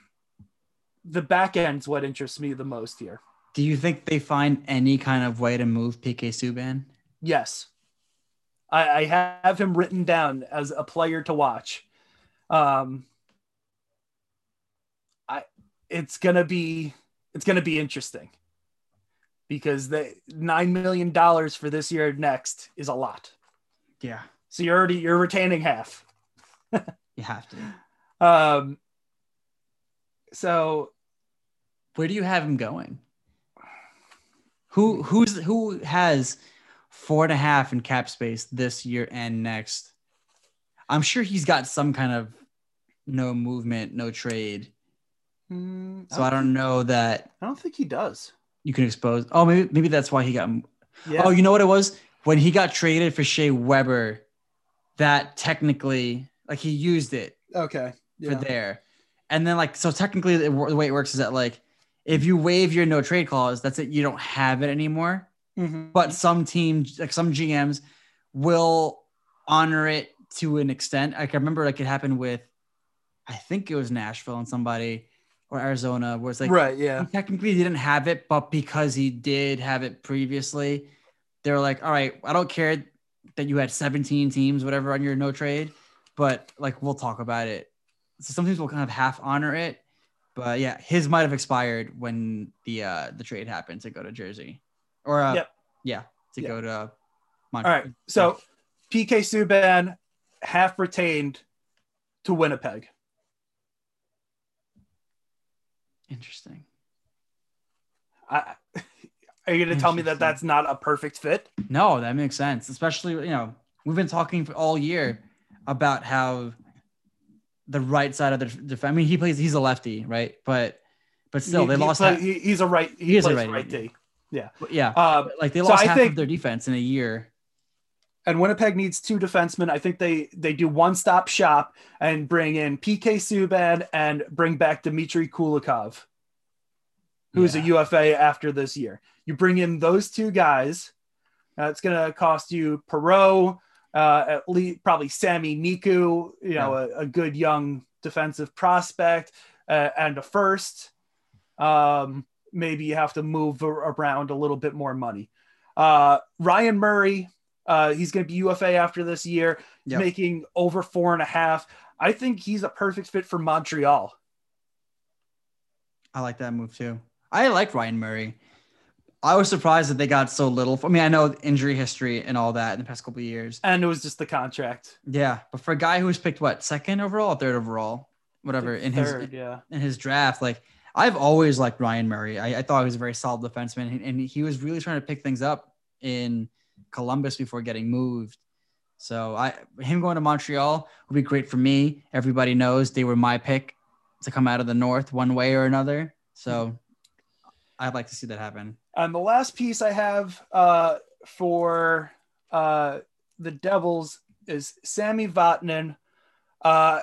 the back end's what interests me the most here. Do you think they find any kind of way to move PK Subban? Yes. I, I have him written down as a player to watch. Um, I it's gonna be it's gonna be interesting because the nine million dollars for this year next is a lot. Yeah. So you're already you're retaining half. You have to. Um, so Where do you have him going? Who who's who has four and a half in cap space this year and next? I'm sure he's got some kind of no movement, no trade Mm, So I don't know that I don't think he does. you can expose. Oh, maybe maybe that's why he got. Yeah. Oh, you know what it was when he got traded for Shea Weber. That technically, like he used it okay. for there, and then like so technically the, the way it works is that like if you waive your no trade clause, that's it. You don't have it anymore. Mhm. But some teams, like some GMs, will honor it to an extent. Like I remember, like it happened with, I think it was Nashville and somebody or Arizona, where it's like right. Yeah. he technically didn't have it, but because he did have it previously, they were like, all right, I don't care that you had 17 teams, whatever, on your no trade, but like we'll talk about it. So some teams will kind of half honor it. But yeah, his might have expired when the uh the trade happened to go to Jersey. Or uh Yep. yeah, to Yep. go to All Montreal. right. So PK Subban half retained to Winnipeg. Interesting. I, are you going to tell me that that's not a perfect fit? No, that makes sense. Especially, you know, we've been talking for all year about how the right side of the defense. I mean, he plays. He's a lefty, right? But but still, He- they he lost. play- he- he's a right. He, He is a righty, right yeah. D. yeah, Uh, like they so lost I half think- of their defense in a year. and Winnipeg needs two defensemen. I think they they do one stop shop and bring in PK Subban and bring back Dmitry Kulikov, who's a UFA after this year. You bring in those two guys. Uh, it's going to cost you Perot, uh, at least probably Sami Niku, you know, a, a good young defensive prospect, uh, and a first. Um, maybe you have to move around a little bit more money. Uh, Ryan Murray, uh, he's going to be UFA after this year, Yep. making over four and a half. I think he's a perfect fit for Montreal. I like that move too. I like Ryan Murray. I was surprised that they got so little. I mean, I know injury history and all that in the past couple of years. And it was just the contract. Yeah, but for a guy who was picked what second overall, third overall, whatever in his Third, yeah. in his draft, like I've always liked Ryan Murray. I, I thought he was a very solid defenseman, and- and he was really trying to pick things up in Columbus before getting moved. So I him going to Montreal would be great for me. Everybody knows they were my pick to come out of the North one way or another. So mm-hmm. I'd like to see that happen. And the last piece I have uh, for uh, the Devils is Sami Vatanen. Uh,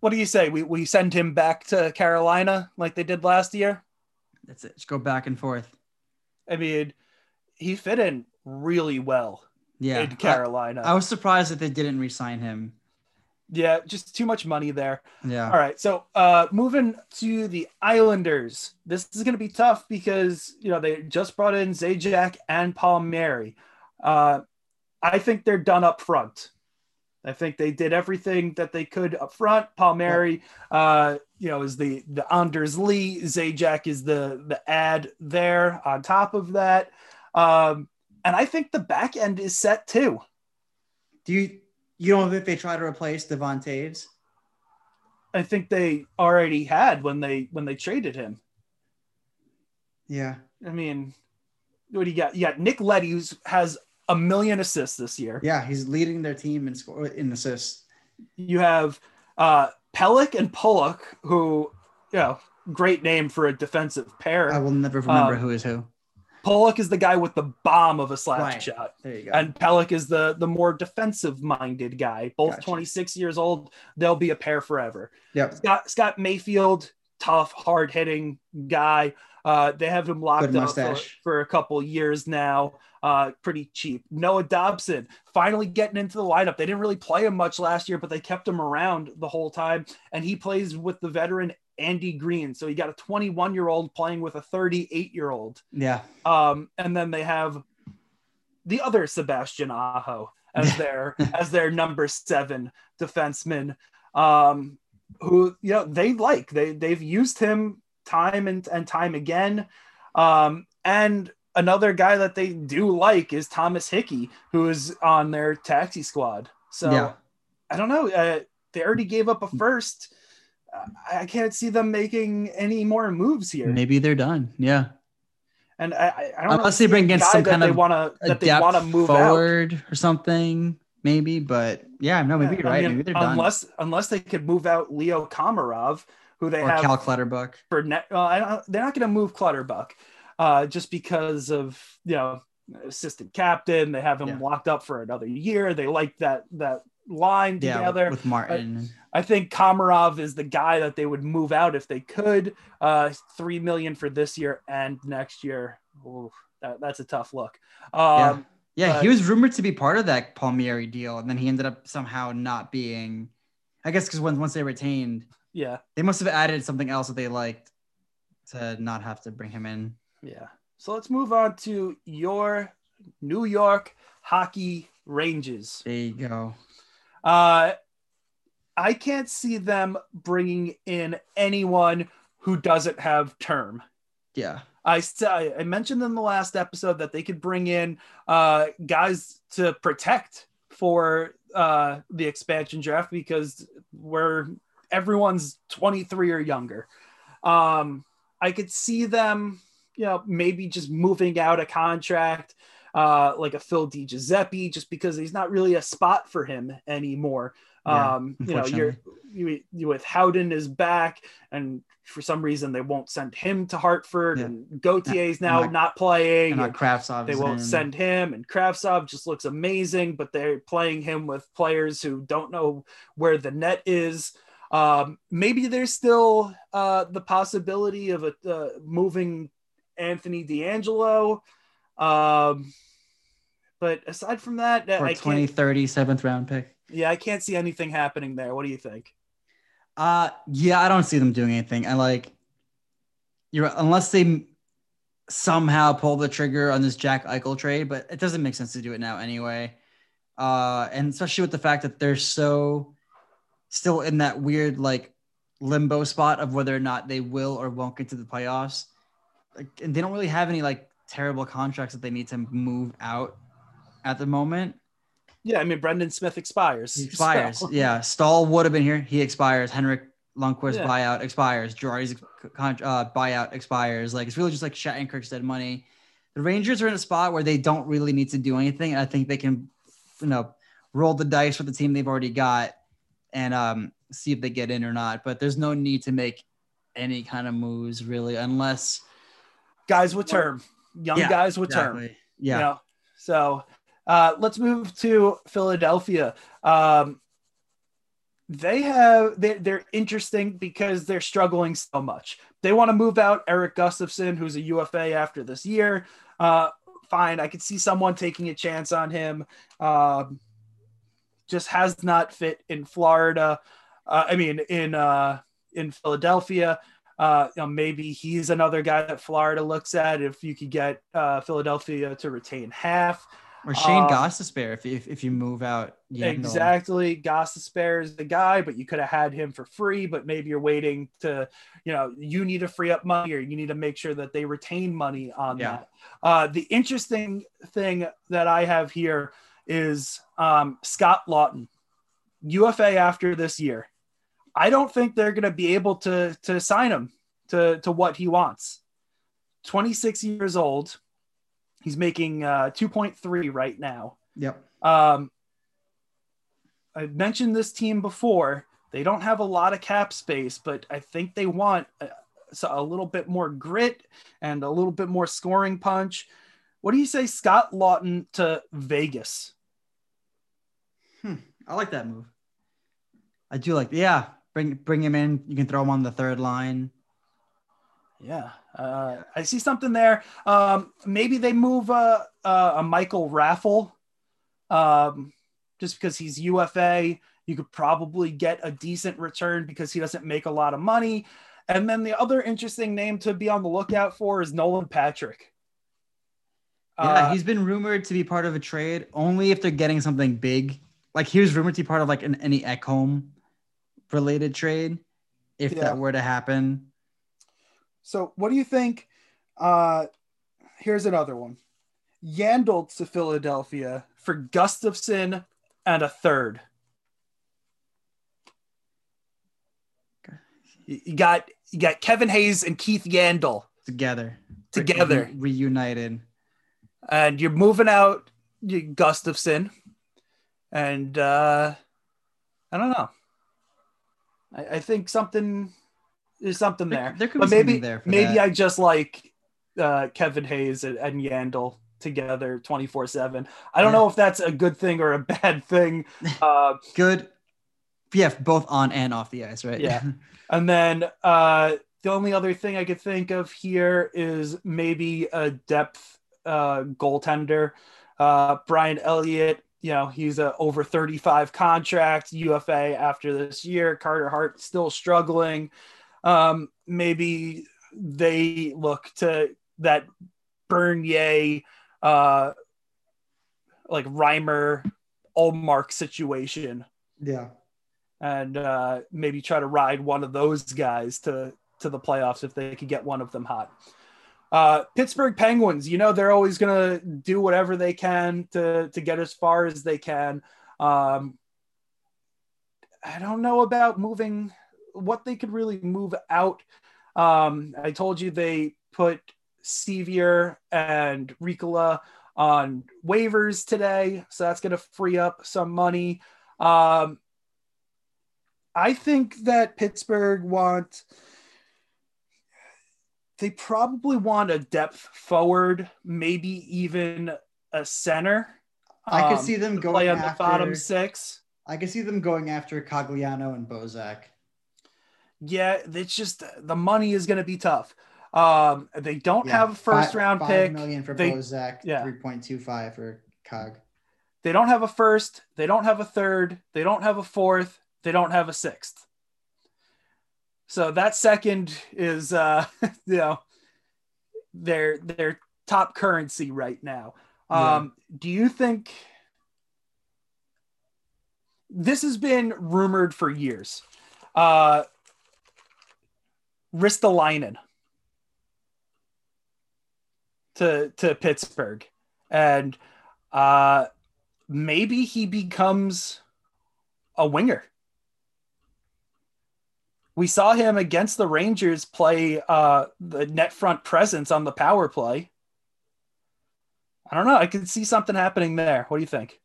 what do you say? We, we send him back to Carolina like they did last year? That's it. Just go back and forth. I mean, he fit in really well Yeah, in I, Carolina. I was surprised that they didn't re-sign him. Yeah, just too much money there. Yeah. All right, so uh, moving to the Islanders, this is going to be tough because you know they just brought in Zajac and Palmieri. Uh, I think they're done up front. I think they did everything that they could up front. Palmieri, uh, you know, is the the Anders Lee. Zajac is the the ad there on top of that, um, and I think the back end is set too. Do you you don't think they try to replace Devon Toews? I think they already had when they when they traded him. Yeah. I mean, what do you got? You got Nick Leddy, who has a million assists this year. Yeah, he's leading their team in score in assists. You have uh, Pelech and Pulock, who, you know, great name for a defensive pair. I will never remember Um, who is who. Pulock is the guy with the bomb of a slap Right. shot. There you go. And Pelech is the the more defensive minded guy. Both Gotcha. 26 years old. They'll be a pair forever. yep. Scott Scott Mayfield, tough, hard hitting guy. Uh, they have him locked up for, for a couple years now. Uh, pretty cheap. Noah Dobson finally getting into the lineup. They didn't really play him much last year, but they kept him around the whole time. And he plays with the veteran Andy Greene. So you got a 21 year old playing with a 38 year old. Yeah. Um, and then they have the other Sebastian Aho as their as their number seven defenseman, um, who you know they like. They they've used him time and, and time again. Um, and another guy that they do like is Thomas Hickey, who is on their taxi squad. So Yeah. I don't know. Uh, they already gave up a first. I can't see them making any more moves here. Maybe they're done. Yeah. And I, I- don't Unless they bring in some kind they of want to that they want to move out. forward or something, maybe. But yeah, no, maybe Yeah, you're I right. mean, maybe they're done. unless unless they could move out Leo Komarov, who they or have Cal Clutterbuck. for net. Well, I don't, they're not going to move Clutterbuck, uh, just because of you know assistant captain. They have him Yeah. locked up for another year. They like that that line Yeah, together. with Martin. I think Komarov is the guy that they would move out if they could. Uh, three million for this year and next year. Ooh, that, that's a tough look. yeah, Um, yeah. but- he was rumored to be part of that Palmieri deal, and then he ended up somehow not being. I guess because when once they retained, yeah, they must have added something else that they liked to not have to bring him in. yeah. So let's move on to your New York Hockey ranges. There you go. Uh, I can't see them bringing in anyone who doesn't have term. Yeah, I I mentioned in the last episode that they could bring in uh, guys to protect for uh, the expansion draft because we're everyone's 23 or younger. Um, I could see them, you know, maybe just moving out a contract uh, like a Phil Di Giuseppe, just because he's not really a spot for him anymore. Yeah, um, you know, you're you, you with Howden is back, and for some reason they won't send him to Hartford, Yeah. and Gauthier's now not- not playing. and and- not Kravtsov. they won't in. send him, and Kravtsov just looks amazing, but they're playing him with players who don't know where the net is. Um, maybe there's still uh, the possibility of a, uh, moving Anthony DeAngelo. Um, but aside from that, for I a can't, 2030 seventh round pick. yeah, I can't see anything happening there. What do you think? Uh yeah, I don't see them doing anything. I like you're unless they somehow pull the trigger on this Jack Eichel trade, but it doesn't make sense to do it now anyway. Uh and especially with the fact that they're so still in that weird like limbo spot of whether or not they will or won't get to the playoffs. Like, and they don't really have any like terrible contracts that they need to move out at the moment. Yeah, I mean Brendan Smith expires. He expires. so- Yeah, Staal would have been here. He expires. Henrik Lundqvist Yeah. buyout expires. Girardi's uh, buyout expires. Like it's really just like Shattenkirk's dead money. The Rangers are in a spot where they don't really need to do anything. I think they can, you know, roll the dice with the team they've already got and um, see if they get in or not. But there's no need to make any kind of moves really, unless guys with term, young Yeah, guys with term. Yeah, You know? So uh, let's move to Philadelphia. Um, they have they're, they're interesting because they're struggling so much. They want to move out Erik Gustafsson, who's a UFA after this year. Uh, fine, I could see someone taking a chance on him. Um, just has not fit in Florida. Uh, I mean, in uh, in Philadelphia. Uh, you know, maybe he's another guy that Florida looks at if you could get uh, Philadelphia to retain half. Or Shane Um, Goss to spare if, if if you move out. Yandle. Exactly. Gostisbehere is the guy, but you could have had him for free, but maybe you're waiting to, you know, you need to free up money or you need to make sure that they retain money on Yeah. that. Uh, the interesting thing that I have here is um, Scott Laughton, UFA after this year. I don't think they're going to be able to to sign him to to what he wants. 26 years old. He's making uh, 2.3 right now. Yep. Um, I mentioned this team before. They don't have a lot of cap space, but I think they want a, a little bit more grit and a little bit more scoring punch. What do you say, Scott Laughton to Vegas? Hmm, I like that move. I do like. Yeah, bring bring him in. You can throw him on the third line. Yeah, uh, I see something there. Um, maybe they move uh, uh, a Michael Raffl, um, just because he's UFA. You could probably get a decent return because he doesn't make a lot of money. And then the other interesting name to be on the lookout for is Nolan Patrick. Yeah, Uh, he's been rumored to be part of a trade only if they're getting something big. Like he was rumored to be part of like an any Ekholm related trade, if Yeah. that were to happen. So, what do you think? Uh, here's another one: Yandle to Philadelphia for Gustafsson and a third. You got you got Kevin Hayes and Keith Yandle, Together. Together. Re- reunited. and you're moving out Gustafsson, and uh, I don't know. I, I think something there's something There- there. there could but be maybe something there for maybe that. I just like uh, Kevin Hayes and, and Yandle together 24 7. I don't Yeah. know if that's a good thing or a bad thing. Uh, Good. Yeah, both on and off the ice, right? Yeah. and then uh, the only other thing I could think of here is maybe a depth uh, goaltender. Uh, Brian Elliott, you know, he's a over 35 contract UFA after this year. Carter Hart still struggling. Um, maybe they look to that Bernier, uh, like Reimer, Ullmark situation yeah. and uh, maybe try to ride one of those guys to to the playoffs if they could get one of them hot. Uh, Pittsburgh Penguins, you know they're always gonna do whatever they can to to get as far as they can. Um, I don't know about moving what they could really move out. Um, I told you they put Sceviour and Riikola on waivers today, so that's going to free up some money. Um, I think that Pittsburgh want they probably want a depth forward, maybe even a center. I could um, see them going play on the after- bottom six. I can see them going after Cogliano and Bozak. Yeah, it's just the money is going to be tough. Um, they don't have a first Five- round five pick. million for They- Bozak, yeah. 3.25 for Cog. They don't have a first. They don't have a third. They don't have a fourth. They don't have a sixth. So that second is, uh, you know, their their top currency right now. Um, Do you think this has been rumored for years? Uh, Ristolainen to to Pittsburgh, and uh, maybe he becomes a winger. We saw him against the Rangers play uh, the net front presence on the power play. I don't know. I could see something happening there. What do you think?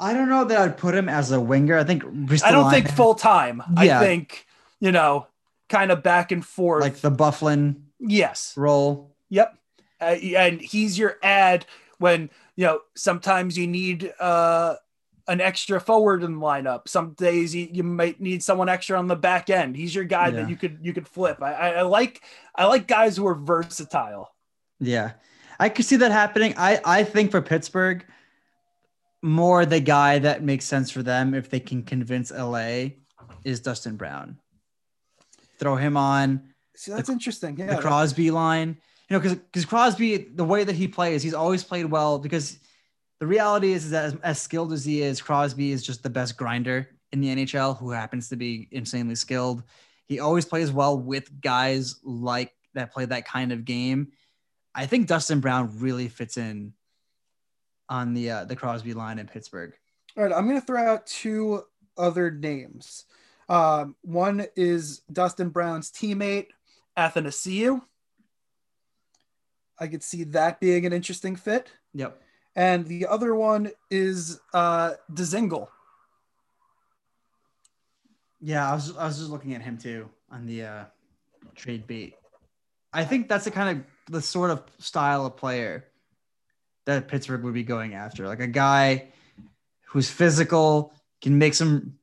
I don't know that I'd put him as a winger. I think I don't think full time. Yeah. I think, you know, kind of back and forth. like the Byfuglien yes. role. Yep. Uh, and he's your ad when, you know, sometimes you need uh, an extra forward in the lineup. Some days you, you might need someone extra on the back end. He's your guy Yeah. that you could you could flip. I, I, I like I like guys who are versatile. Yeah. I could see that happening. I, I think for Pittsburgh, more the guy that makes sense for them if they can convince LA is Dustin Brown. Throw him on See, that's interesting. the Yeah. Crosby line. You know, because because Crosby, the way that he plays, he's always played well. Because the reality is, is that as, as skilled as he is, Crosby is just the best grinder in the NHL, who happens to be insanely skilled. He always plays well with guys like that play that kind of game. I think Dustin Brown really fits in on the uh, the Crosby line in Pittsburgh. All right, I'm going to throw out two other names. Um, one is Dustin Brown's teammate, Athanasiu. I could see that being an interesting fit. Yep. And the other one is uh, Dezingle. Yeah, I was I was just looking at him too on the uh, trade bait. I think that's the kind of the sort of style of player that Pittsburgh would be going after, like a guy who's physical, can make some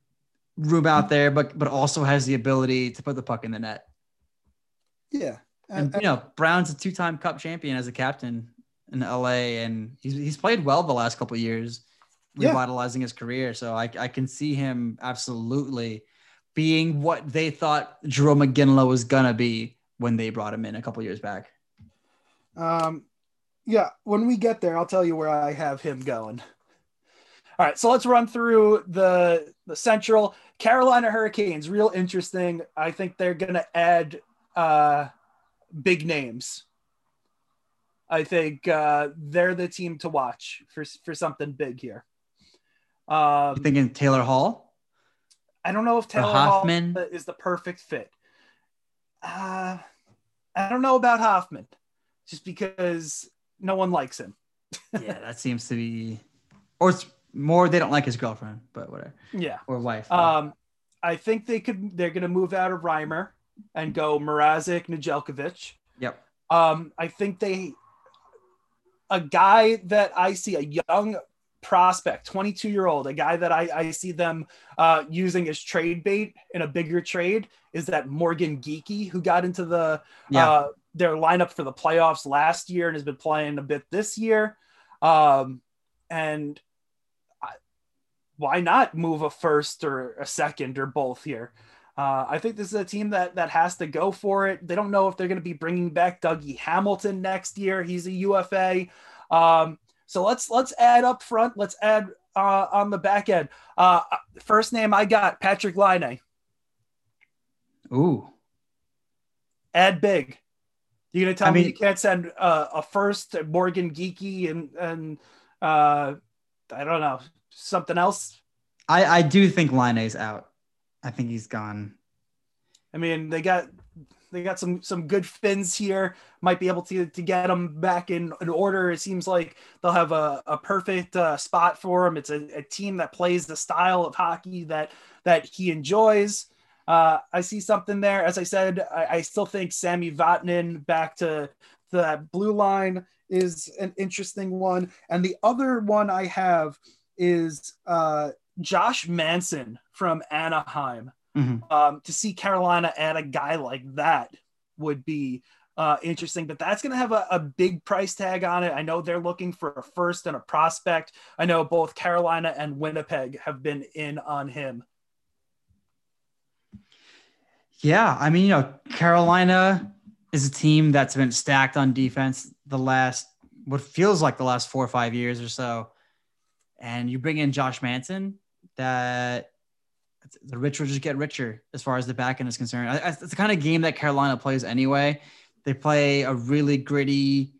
room out there, but but also has the ability to put the puck in the net. Yeah. And you know, Brown's a two-time Cup champion as a captain in LA, and he's he's played well the last couple of years, Yeah. revitalizing his career. So I I can see him absolutely being what they thought Jerome McGinley was gonna be when they brought him in a couple years back. Um, yeah, when we get there, I'll tell you where I have him going. All right, so let's run through the the Central Carolina Hurricanes. Real interesting. I think they're gonna add uh, big names. I think uh, they're the team to watch for for something big here. Um, You thinking Taylor Hall? I don't know if Taylor Hoffman? Hall is the perfect fit. Uh, I don't know about Hoffman, just because no one likes him. yeah, that seems to be, or it's more they don't like his girlfriend, but whatever, Yeah. or wife. Um, I think they could. They're going to move out of Reimer. and go Mrazek, Nedeljkovic. Yep. Um, I think they a guy that I see a young prospect, 22 year old, a guy that I, I see them uh, using as trade bait in a bigger trade is that Morgan Geekie, who got into the Yeah. uh, their lineup for the playoffs last year and has been playing a bit this year. Um, and why not move a first or a second or both here? Uh, I think this is a team that that has to go for it. They don't know if they're going to be bringing back Dougie Hamilton next year. He's a UFA. Um, so let's let's add up front. Let's add uh, on the back end. Uh, first name I got Patrik Laine. Ooh. Add big. You gonna tell I me mean- you can't send uh, a first Morgan Geekie and and uh, I don't know something else. I, I do think Laine's out. I think he's gone. I mean, they got they got some some good fins here. Might be able to to get them back in, in order. It seems like they'll have a, a perfect uh, spot for him. It's a, a team that plays the style of hockey that that he enjoys. Uh, I see something there. As I said, I, I still think Sami Vatanen back to, the blue line is an interesting one. And the other one I have is uh, Josh Manson from Anaheim Mhm. um, to see Carolina add a guy like that would be uh, interesting, but that's going to have a, a big price tag on it. I know they're looking for a first and a prospect. I know both Carolina and Winnipeg have been in on him. Yeah, I mean, you know, Carolina is a team that's been stacked on defense the last what feels like the last four or five years or so. And you bring in Josh Manson, that the rich will just get richer as far as the back end is concerned. It's the kind of game that Carolina plays anyway. They play a really gritty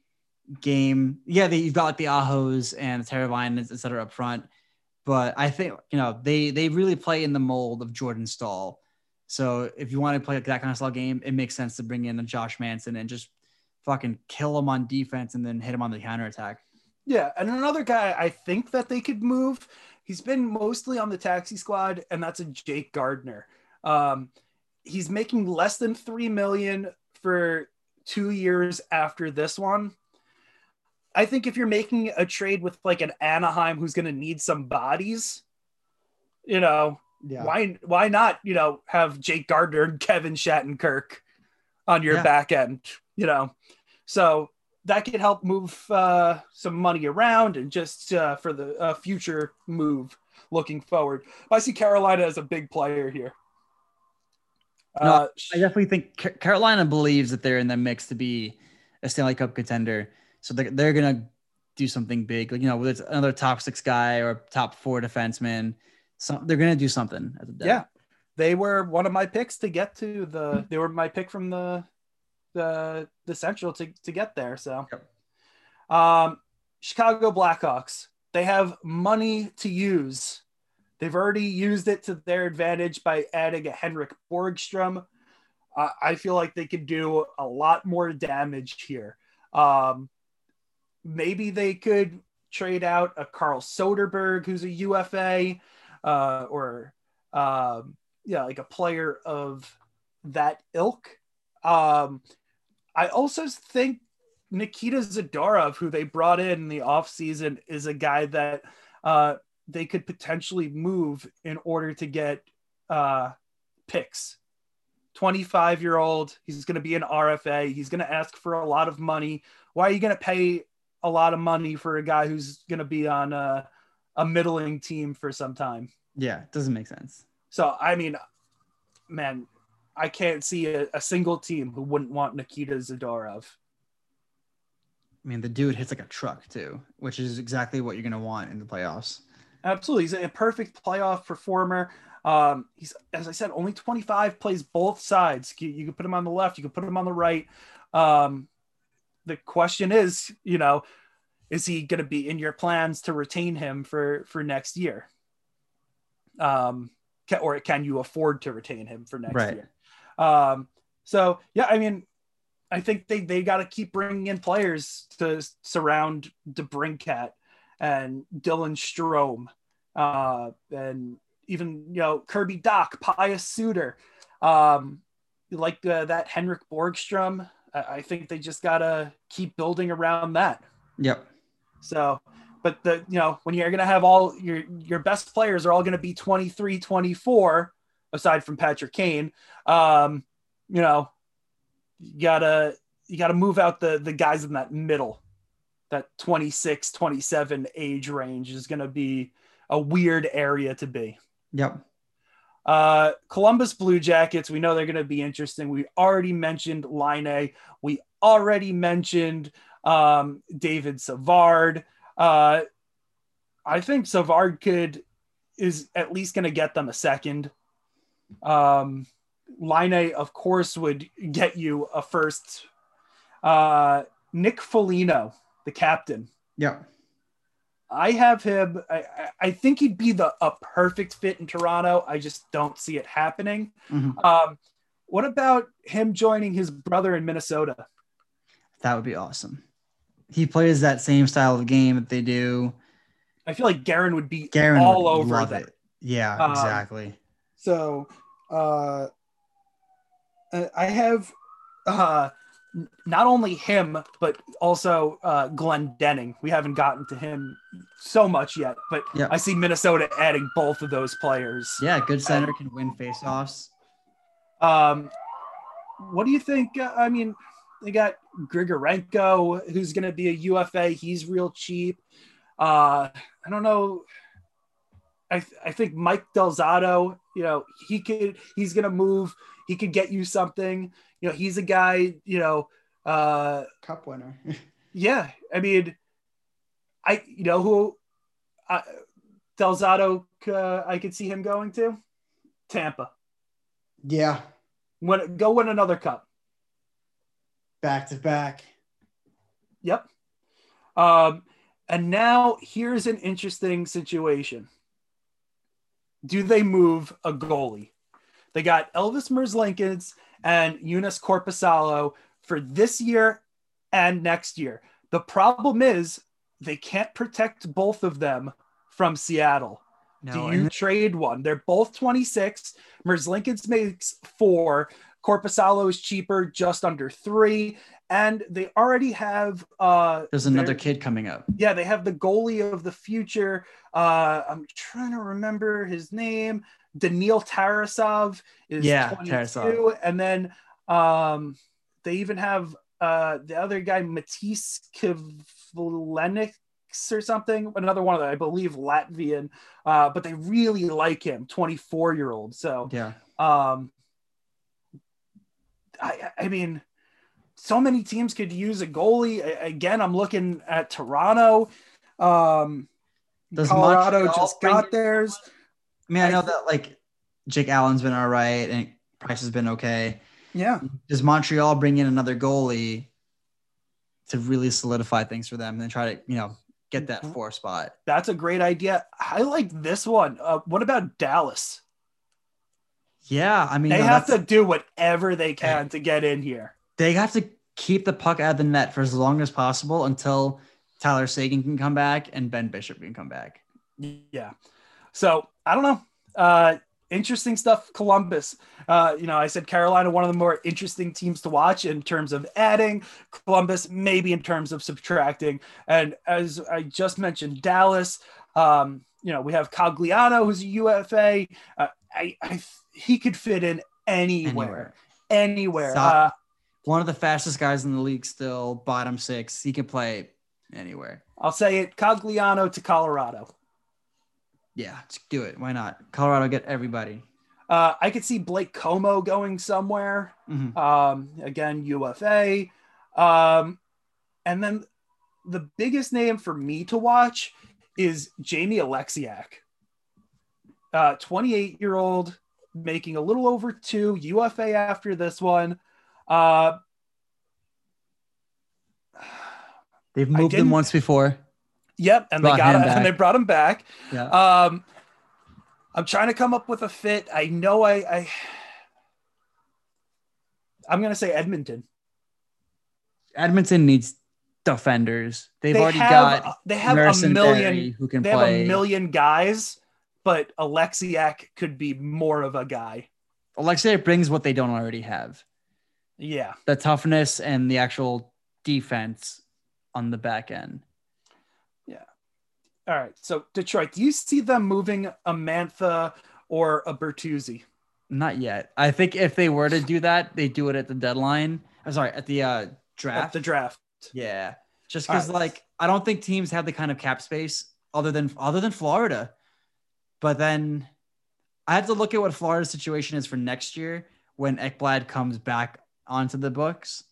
game. Yeah, they, you've got like the Ahos and the Teravainen, et cetera, up front. But I think, you know, they they really play in the mold of Jordan Staal. So if you want to play that kind of style game, it makes sense to bring in a Josh Manson and just fucking kill him on defense and then hit him on the counterattack. Yeah, and another guy I think that they could move. He's been mostly on the taxi squad, and that's a Jake Gardiner. Um, he's making less than three million for two years after this one. I think if you're making a trade with like an Anaheim who's going to need some bodies, you know, Yeah. why why not you know have Jake Gardiner and Kevin Shattenkirk on your Yeah. back end, you know, so that could help move uh, some money around and just uh, for the uh, future move looking forward. I see Carolina as a big player here. No, Uh, I definitely think Carolina believes that they're in the mix to be a Stanley Cup contender. So they're, they're going to do something big. Like, you know, whether it's another top six guy or top four defenseman, some, they're going to do something. At the yeah, they were one of my picks to get to the. They were my pick from the the the Central to to get there. So, um, Chicago Blackhawks. They have money to use. They've already used it to their advantage by adding a Henrik Borgstrom. Uh, I feel like they could do a lot more damage here. Um, maybe they could trade out a Carl Soderberg, who's a UFA, uh, or um, yeah, like a player of that ilk. Um, I also think Nikita Zadorov, who they brought in, in the offseason, is a guy that uh, they could potentially move in order to get uh, picks. 25 year old, he's going to be an RFA. He's going to ask for a lot of money. Why are you going to pay a lot of money for a guy who's going to be on a, a middling team for some time? Yeah. It doesn't make sense. So, I mean, man, I can't see a, a single team who wouldn't want Nikita Zadorov. I mean, the dude hits like a truck too, which is exactly what you're going to want in the playoffs. Absolutely. He's a perfect playoff performer. Um, he's, as I said, only 25, plays both sides. You, you can put him on the left, you can put him on the right. Um, the question is, you know, is he going to be in your plans to retain him for for next year? Um, can, or can you afford to retain him for next Right. year? Um, so yeah, I mean, I think they they got to keep bringing in players to surround DeBrincat and Dylan Strome, uh, and even you know Kirby Dach, Pius Suter. Um, like uh, that Henrik Borgstrom. I, I think they just gotta keep building around that. Yep. So, but the you know when you're gonna have all your your best players are all gonna be 23, 24, aside from Patrick Kane. Um, you know, you gotta you gotta move out the the guys in that middle. That 26, 27 age range is gonna be a weird area to be. Yep. Uh, Columbus Blue Jackets, we know they're going to be interesting. We already mentioned Laine. A. We already mentioned um, David Savard. Uh, I think Savard could is at least going to get them a second. Um, Line, of course, would get you a first. Uh, Nick Foligno, the captain. Yeah. I have him. I, I think he'd be the a perfect fit in Toronto. I just don't see it happening. Mhm. Um, what about him joining his brother in Minnesota? That would be awesome. He plays that same style of game that they do. I feel like Guerin would be Guerin all would over love that. it. Yeah, Um, exactly. So uh, uh, I have uh, not only him, but also uh, Glendening. We haven't gotten to him so much yet, but Yeah. I see Minnesota adding both of those players. Yeah, good center can win faceoffs. Um, what do you think? Uh, I mean, they got Grigorenko, who's going to be a UFA. He's real cheap. Uh, I don't know. I, th- I think Mike Del Zotto, you know, he could, he's going to move. He could get you something. You know, he's a guy, you know, uh, Cup winner. yeah. I mean, I, you know, who, uh, Del Zotto, uh, I could see him going to Tampa. yeah, Win, go win another cup. back to back. Yep. Um, and now here's an interesting situation. Do they move a goalie? They got Elvis Merzlikins and Joonas Korpisalo for this year and next year. The problem is they can't protect both of them from Seattle. No, Do you trade one? They're both 26. Merzlikins makes four. Corpusalo is cheaper, just under three. And they already have uh there's another kid coming up. yeah, they have the goalie of the future. Uh I'm trying to remember his name. Daniil Tarasov is Yeah, 22. Tarasov. And then um they even have uh the other guy Matiss Kivlenieks or something, another one of them, I believe Latvian. Uh, but they really like him, 24 year old. So Yeah. um I I mean so many teams could use a goalie. Again, I'm looking at Toronto. Um Does Colorado Montreal just got theirs. I mean, I know that like Jake Allen's been all right and Price has been okay. Yeah. Does Montreal bring in another goalie to really solidify things for them and then try to, you know, get that Mhm. four spot? That's a great idea. I like this one. Uh, what about Dallas? Yeah, I mean, They no, have to do whatever they can to get in here. They have to keep the puck out of the net for as long as possible until Tyler Seguin can come back and Ben Bishop can come back. Yeah. So I don't know. Uh, interesting stuff. Columbus. Uh, you know, I said Carolina, one of the more interesting teams to watch in terms of adding. Columbus, maybe in terms of subtracting. And as I just mentioned, Dallas. Um, you know, we have Cogliano, who's a UFA. Uh, I, I, he could fit in anywhere, anywhere. So- Uh, One of the fastest guys in the league still, bottom six. He can play anywhere. I'll say it. Cogliano to Colorado. Yeah, just do it. Why not? Colorado get everybody. Uh, I could see Blake Comeau going somewhere. Mhm. Um, again, UFA. Um, and then the biggest name for me to watch is Jamie Oleksiak. Uh, 28 year old, making a little over two, UFA after this one. Uh, They've moved him once before. yep, and they got him and they brought him back. Yeah. Um, I'm trying to come up with a fit. I know I, I I'm gonna say Edmonton. Edmonton needs defenders. They've they already have got they have Nurse a million who can they have play. a million guys, but Oleksiak could be more of a guy. Alexei brings what they don't already have Yeah. the toughness and the actual defense on the back end. Yeah. All right. So Detroit, do you see them moving a Mantha or a Bertuzzi? Not yet. I think if they were to do that, they do it at the deadline. I'm sorry, at the uh, draft. At the draft. Yeah, just because Alright. like I don't think teams have the kind of cap space other than other than Florida. But then I have to look at what Florida's situation is for next year when Ekblad comes back onto the books.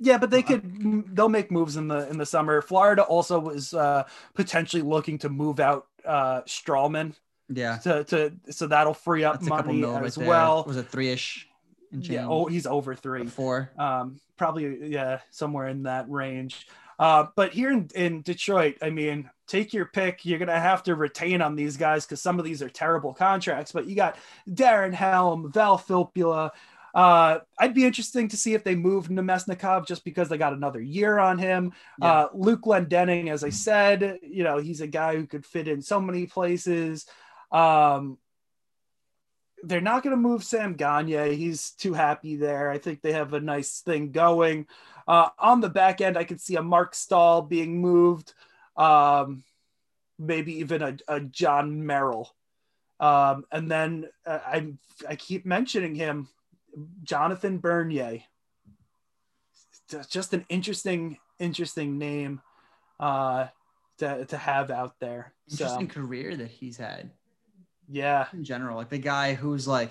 Yeah, but they could they'll make moves in the in the summer. Florida also was uh potentially looking to move out uh Stralman Yeah, to to so that'll free up that's money mil right as well. Was it three ish? Yeah, oh, he's over three. four. um, probably yeah, somewhere in that range. Uh, but here in, in Detroit, I mean, take your pick. You're gonna have to retain on these guys because some of these are terrible contracts. But you got Darren Helm, Val Filppula. Uh, I'd be interesting to see if they move Namestnikov just because they got another year on him. Yeah. Uh, Luke Glendening, as I said, you know, he's a guy who could fit in so many places. Um, they're not going to move Sam Gagne. He's too happy there. I think they have a nice thing going. Uh, on the back end, I could see a Marc Staal being moved, um, maybe even a, a Jon Merrill. Um, and then uh, I I keep mentioning him, Jonathan Bernier. Just- an interesting interesting name uh, to to have out there. So Interesting career that he's had yeah, in general. Like the guy who's like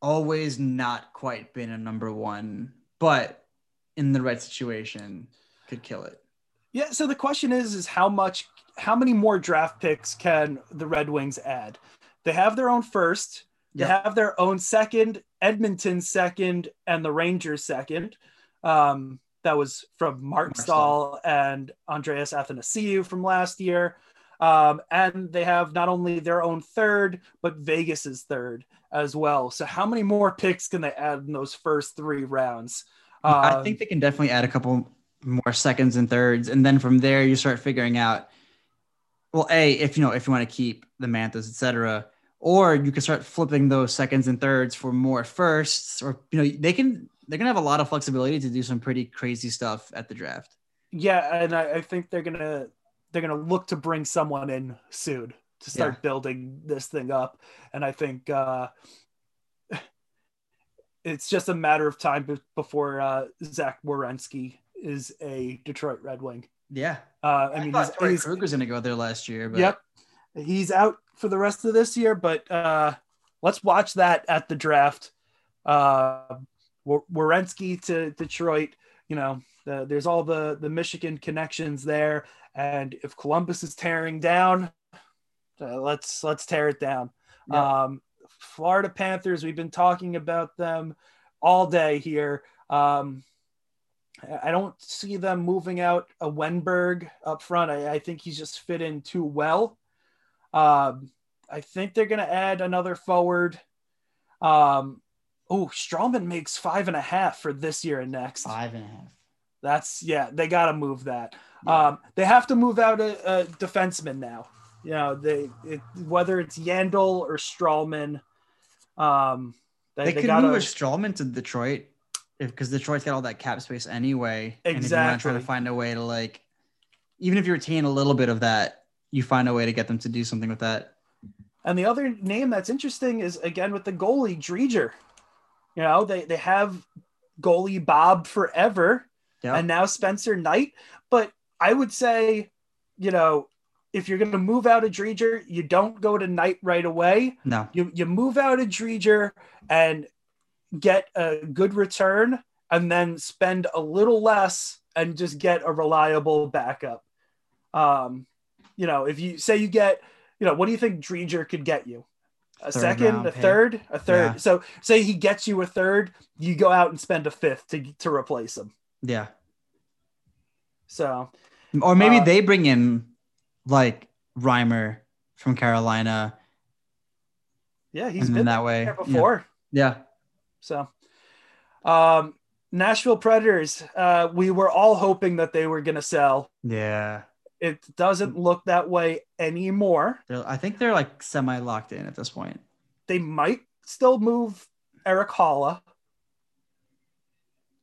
always not quite been a number one, but in the right situation could kill it. Yeah. So the question is, is how much, how many more draft picks can the Red Wings add? They have their own first. They Yep. have their own second, Edmonton second, and the Rangers second. Um, that was from Marc Staal and Andreas Athanasiou from last year. Um, and they have not only their own third, but Vegas's third as well. So how many more picks can they add in those first three rounds? I Um, think they can definitely add a couple more seconds and thirds, and then from there you start figuring out. Well, a if you know if you want to keep the mantas, etc., or you can start flipping those seconds and thirds for more firsts, or you know they can they're gonna have a lot of flexibility to do some pretty crazy stuff at the draft. Yeah, and I, I think they're gonna they're gonna look to bring someone in soon to start Yeah. building this thing up, and I think uh, it's just a matter of time before uh, Zach Werenski is a Detroit Red Wing. Yeah, Uh, I mean, he's, he's Kruger's gonna go there last year, but yep, he's out for the rest of this year, but uh, let's watch that at the draft. Uh, Werenski to Detroit, you know, the, there's all the the Michigan connections there, and if Columbus is tearing down, uh, let's let's tear it down. Yep. Um, Florida Panthers, we've been talking about them all day here. Um, I I don't see them moving out a Wennberg up front. I, I think he's just fit in too well. Um, I think they're going to add another forward. Um, oh, Stralman makes five and a half for this year and next. five and a half. That's yeah, they got to move that. Yeah. Um, they have to move out a, a defenseman now. You know, they it, whether it's Yandle or Stralman. Um, they, They, they could gotta, move a Stralman to Detroit because Detroit's got all that cap space anyway. And if you want to try to find a way to like, even if you retain a little bit of that, you find a way to get them to do something with that. And the other name that's interesting is again with the goalie Driedger. You know, they they have goalie Bob forever, Yeah. and now Spencer Knight. But I would say, you know, if you're going to move out a Driedger, you don't go to Knight right away. no. You you move out a Driedger and get a good return, and then spend a little less and just get a reliable backup. Um, you know, if you say you get, you know, what do you think Driedger could get you? A Third second, a pick. third, a third. Yeah. So say he gets you a third, you go out and spend a fifth to to replace him. Yeah. So Or maybe Uh, they bring in like Reimer from Carolina. yeah, he's been that way. there yeah. before. Yeah. So, um, Nashville Predators. Uh, we were all hoping that they were going to sell. Yeah. It doesn't look that way anymore. They're, I think they're like semi locked in at this point. They might still move Erik Haula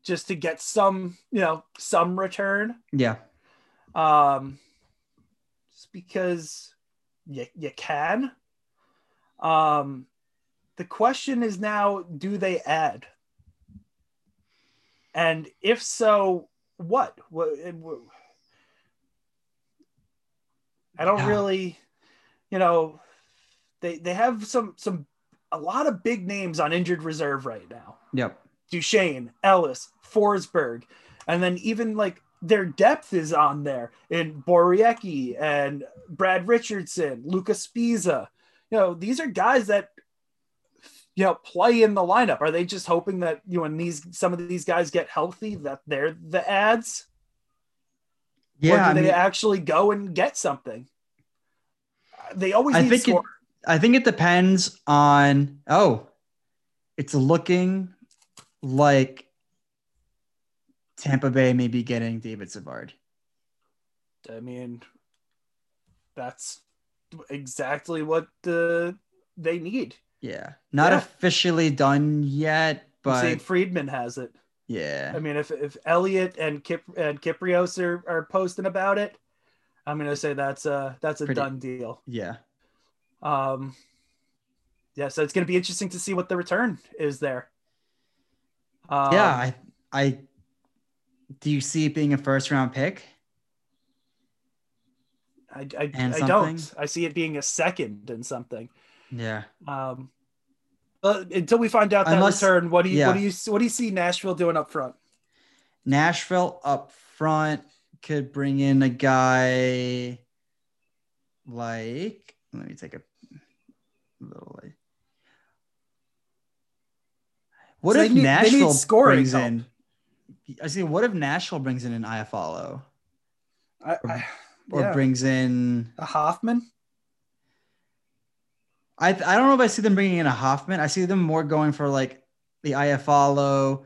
just to get some, you know, some return. Yeah. Um, just because you, you can. Um, the question is now, do they add? And if so, what? What? I don't Yeah. really, you know, they they have some some a lot of big names on injured reserve right now. Yep. Duchene, Ellis, Forsberg, and then even like their depth is on there in Borowiecki and Brad Richardson, Lucas Spiza. You know, these are guys that you know play in the lineup. Are they just hoping that you know when these some of these guys get healthy that they're the ads? Yeah. or do I they mean, actually go and get something? They always I need think it-. I think it depends on. Oh, it's looking like Tampa Bay may be getting David Savard. I mean, that's exactly what the they need. Yeah. Not Yeah. officially done yet, But but Friedman has it. Yeah. I mean, if if Elliot and Kip and Kypreos are, are posting about it, I'm gonna say that's a that's a Pretty- done deal. Yeah. Um, yeah, so it's gonna be interesting to see what the return is there. Um, yeah. I, I, do you see it being a first round pick? I I, I don't. I see it being a second and something. Yeah. Um, but until we find out that Unless- return, what do you yeah. what do you what do you see Nashville doing up front? Nashville up front could bring in a guy like, let me take a little. Like, what So if need- Nashville scoring brings help. in? I see. What if Nashville brings in an Iafallo I, I, or yeah. brings in? a Hoffman. I I don't know if I see them bringing in a Hoffman. I see them more going for like the Iafallo,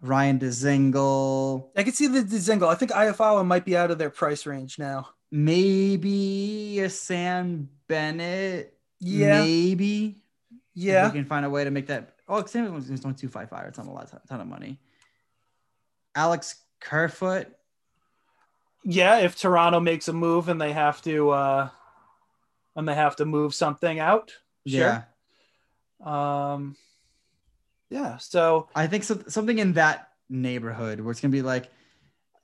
Ryan Dzingel, I can see the, the Dzingel. I think Iafallo might be out of their price range now. maybe a Sam Bennett. Yeah, Maybe. If yeah. We can find a way to make that. Oh, Sam Bennett's only 255. It's not a lot, ton of money. Alex Kerfoot. yeah if toronto makes a move and they have to uh and they have to move something out Yeah. um yeah so I think so, something in that neighborhood where it's going to be like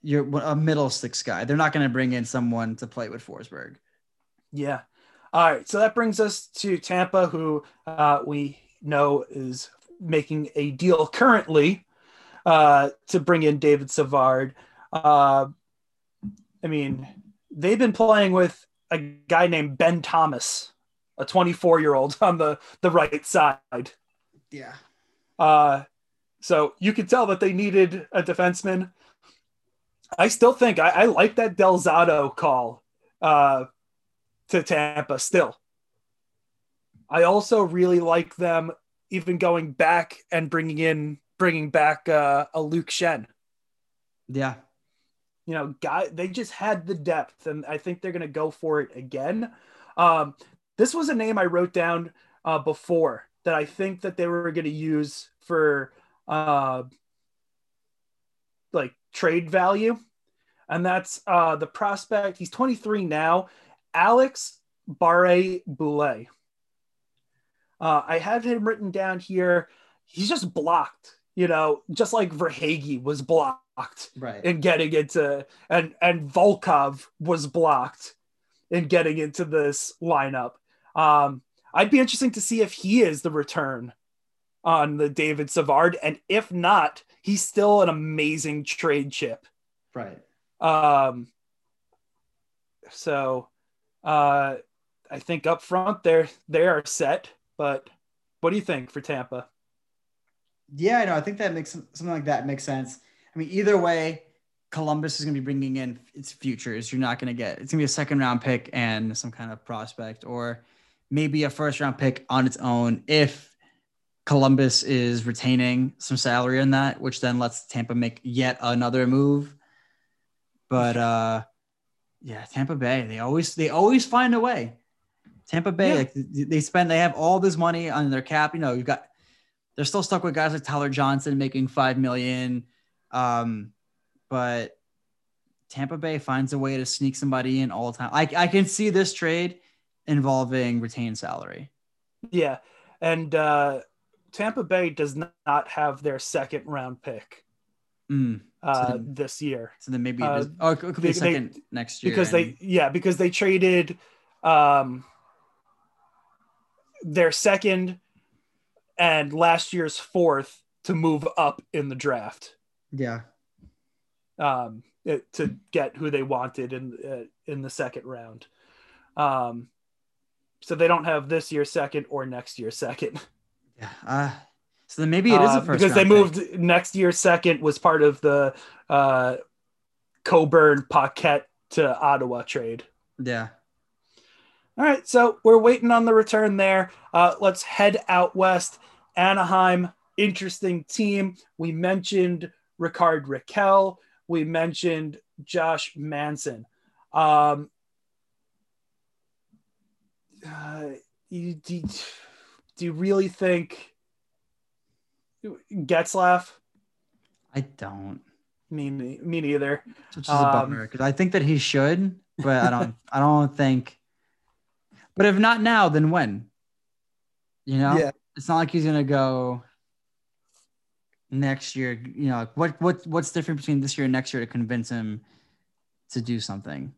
you're a middle six guy. They're not going to bring in someone to play with Forsberg. yeah all right so that brings us to tampa who uh we know is making a deal currently uh to bring in david savard uh i mean they've been playing with a guy named ben thomas a 24 year old on the the right side Yeah. Uh, so you could tell that they needed a defenseman. I still think I, I like that Del Zotto call uh, to Tampa still. I also really like them even going back and bringing in bringing back uh, a Luke Schenn. Yeah. You know, guy they just had the depth, and I think they're going to go for it again. Um, this was a name I wrote down uh, before that I think that they were going to use for uh, like trade value, and that's uh, the prospect. He's 23 now, Alex Barré-Boulet. Uh, I have him written down here. He's just blocked, you know, just like Verhaeghe was blocked Right. in getting into and and Volkov was blocked in getting into this lineup. Um, I'd be interesting to see if he is the return on the David Savard, and if not, he's still an amazing trade chip. right. Um, so uh, I think up front they're they are set. But what do you think for Tampa? Yeah, I know. I think that makes something like that makes sense. I mean, either way, Columbus is going to be bringing in its futures. You're not going to get it's going to be a second round pick and some kind of prospect, or maybe a first round pick on its own if Columbus is retaining some salary in that, which then lets Tampa make yet another move. But uh, yeah, Tampa Bay they always they always find a way. Tampa Bay, Yeah. like they spend, they have all this money on their cap. You know, you've got they're still stuck with guys like Tyler Johnson making five million. Um, but Tampa Bay finds a way to sneak somebody in all the time. I, I can see this trade involving retained salary. Yeah. And uh, Tampa Bay does not have their second round pick Mm. uh, So then- this year. So then maybe it Uh, oh, it could be they- second next year because and- they yeah because they traded um their second and last year's fourth to move up in the draft yeah um it, to get who they wanted in uh, in the second round um so they don't have this year's second or next year's second yeah. Uh, so then maybe it is Uh, a first because they pick. moved next year second was part of the uh Coburn Paquette to Ottawa trade Yeah. All right, so we're waiting on the return there. Uh, let's head out west. Anaheim, interesting team. We mentioned Rickard Rakell. We mentioned Josh Manson. Um, uh, you, do, do you really think Getzlaf? I don't. Me, me neither. Which is a Um, bummer because I think that he should, but I don't. I don't think. But if not now, then when? You know, Yeah. it's not like he's gonna go next year. You know, what what what's different between this year and next year to convince him to do something?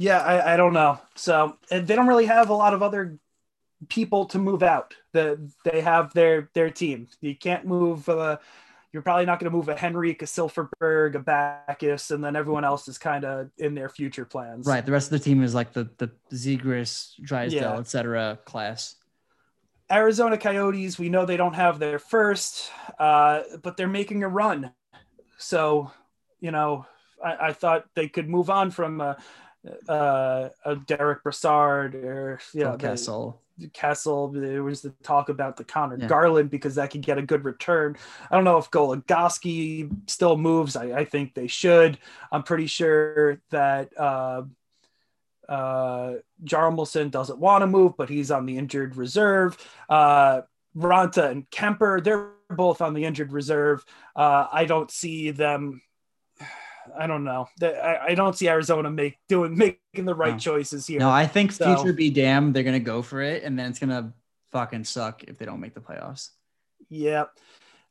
Yeah, I, I don't know. So and they don't really have a lot of other people to move out. The they have their their team. You can't move. Uh, you're probably not going to move a Henrik, a Silfverberg, a Backes, and then everyone else is kind of in their future plans. Right. The rest of the team is like the the Zegras, Drysdale, Yeah. etc. class. Arizona Coyotes. We know they don't have their first, uh, but they're making a run. So, you know, I, I thought they could move on from a, uh, a Derek Brassard or you know, the- Kessel. There was the talk about the Conor Yeah. Garland because that could get a good return. I don't know if Goligoski still moves. I, I think they should. I'm pretty sure that uh, uh, Jarmelson doesn't want to move, but he's on the injured reserve. Uh, Ronta and Kuemper, they're both on the injured reserve. Uh, I don't see them. I don't know. I, I don't see Arizona make doing making the right No. choices here. No, I think So- future be damned. They're gonna go for it, and then it's gonna fucking suck if they don't make the playoffs. Yeah.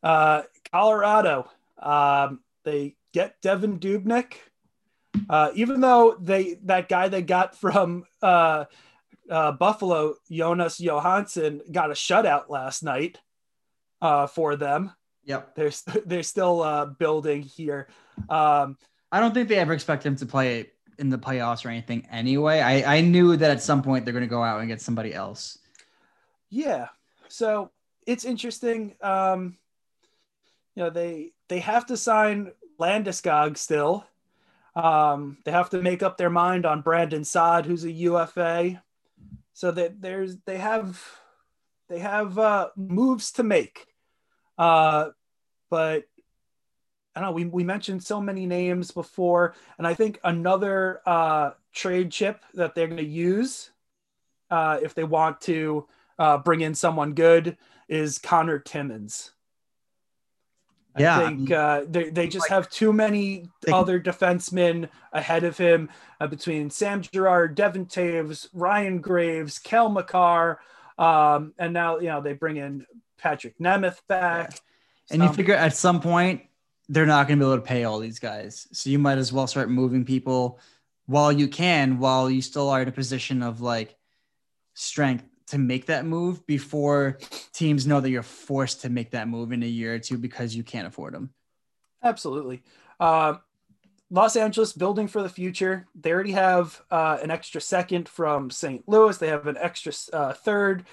Uh, Colorado, um, they get Devan Dubnyk. Uh, even though they that guy they got from uh, uh, Buffalo, Jonas Johansson, got a shutout last night uh, for them. Yep. They're they're still uh, building here. Um, I don't think they ever expect him to play in the playoffs or anything anyway. I, I knew that at some point they're going to go out and get somebody else. Yeah. So it's interesting. Um, you know, they they have to sign Landeskog still. Um, they have to make up their mind on Brandon Saad, who's a UFA. So that there's they have they have uh, moves to make. Uh, but I don't know. We, we mentioned so many names before, and I think another uh, trade chip that they're going to use uh, if they want to uh, bring in someone good is Conor Timmins. Yeah, I I think uh, they, they just have too many other defensemen ahead of him uh, between Sam Girard, Devon Toews, Ryan Graves, Cale Makar, um, and now you know they bring in Patrik Nemeth back. And you figure at some point they're not going to be able to pay all these guys. So you might as well start moving people while you can, while you still are in a position of like strength to make that move before teams know that you're forced to make that move in a year or two because you can't afford them. Absolutely. Uh, Los Angeles building for the future. They already have uh, an extra second from St. Louis. They have an extra uh, third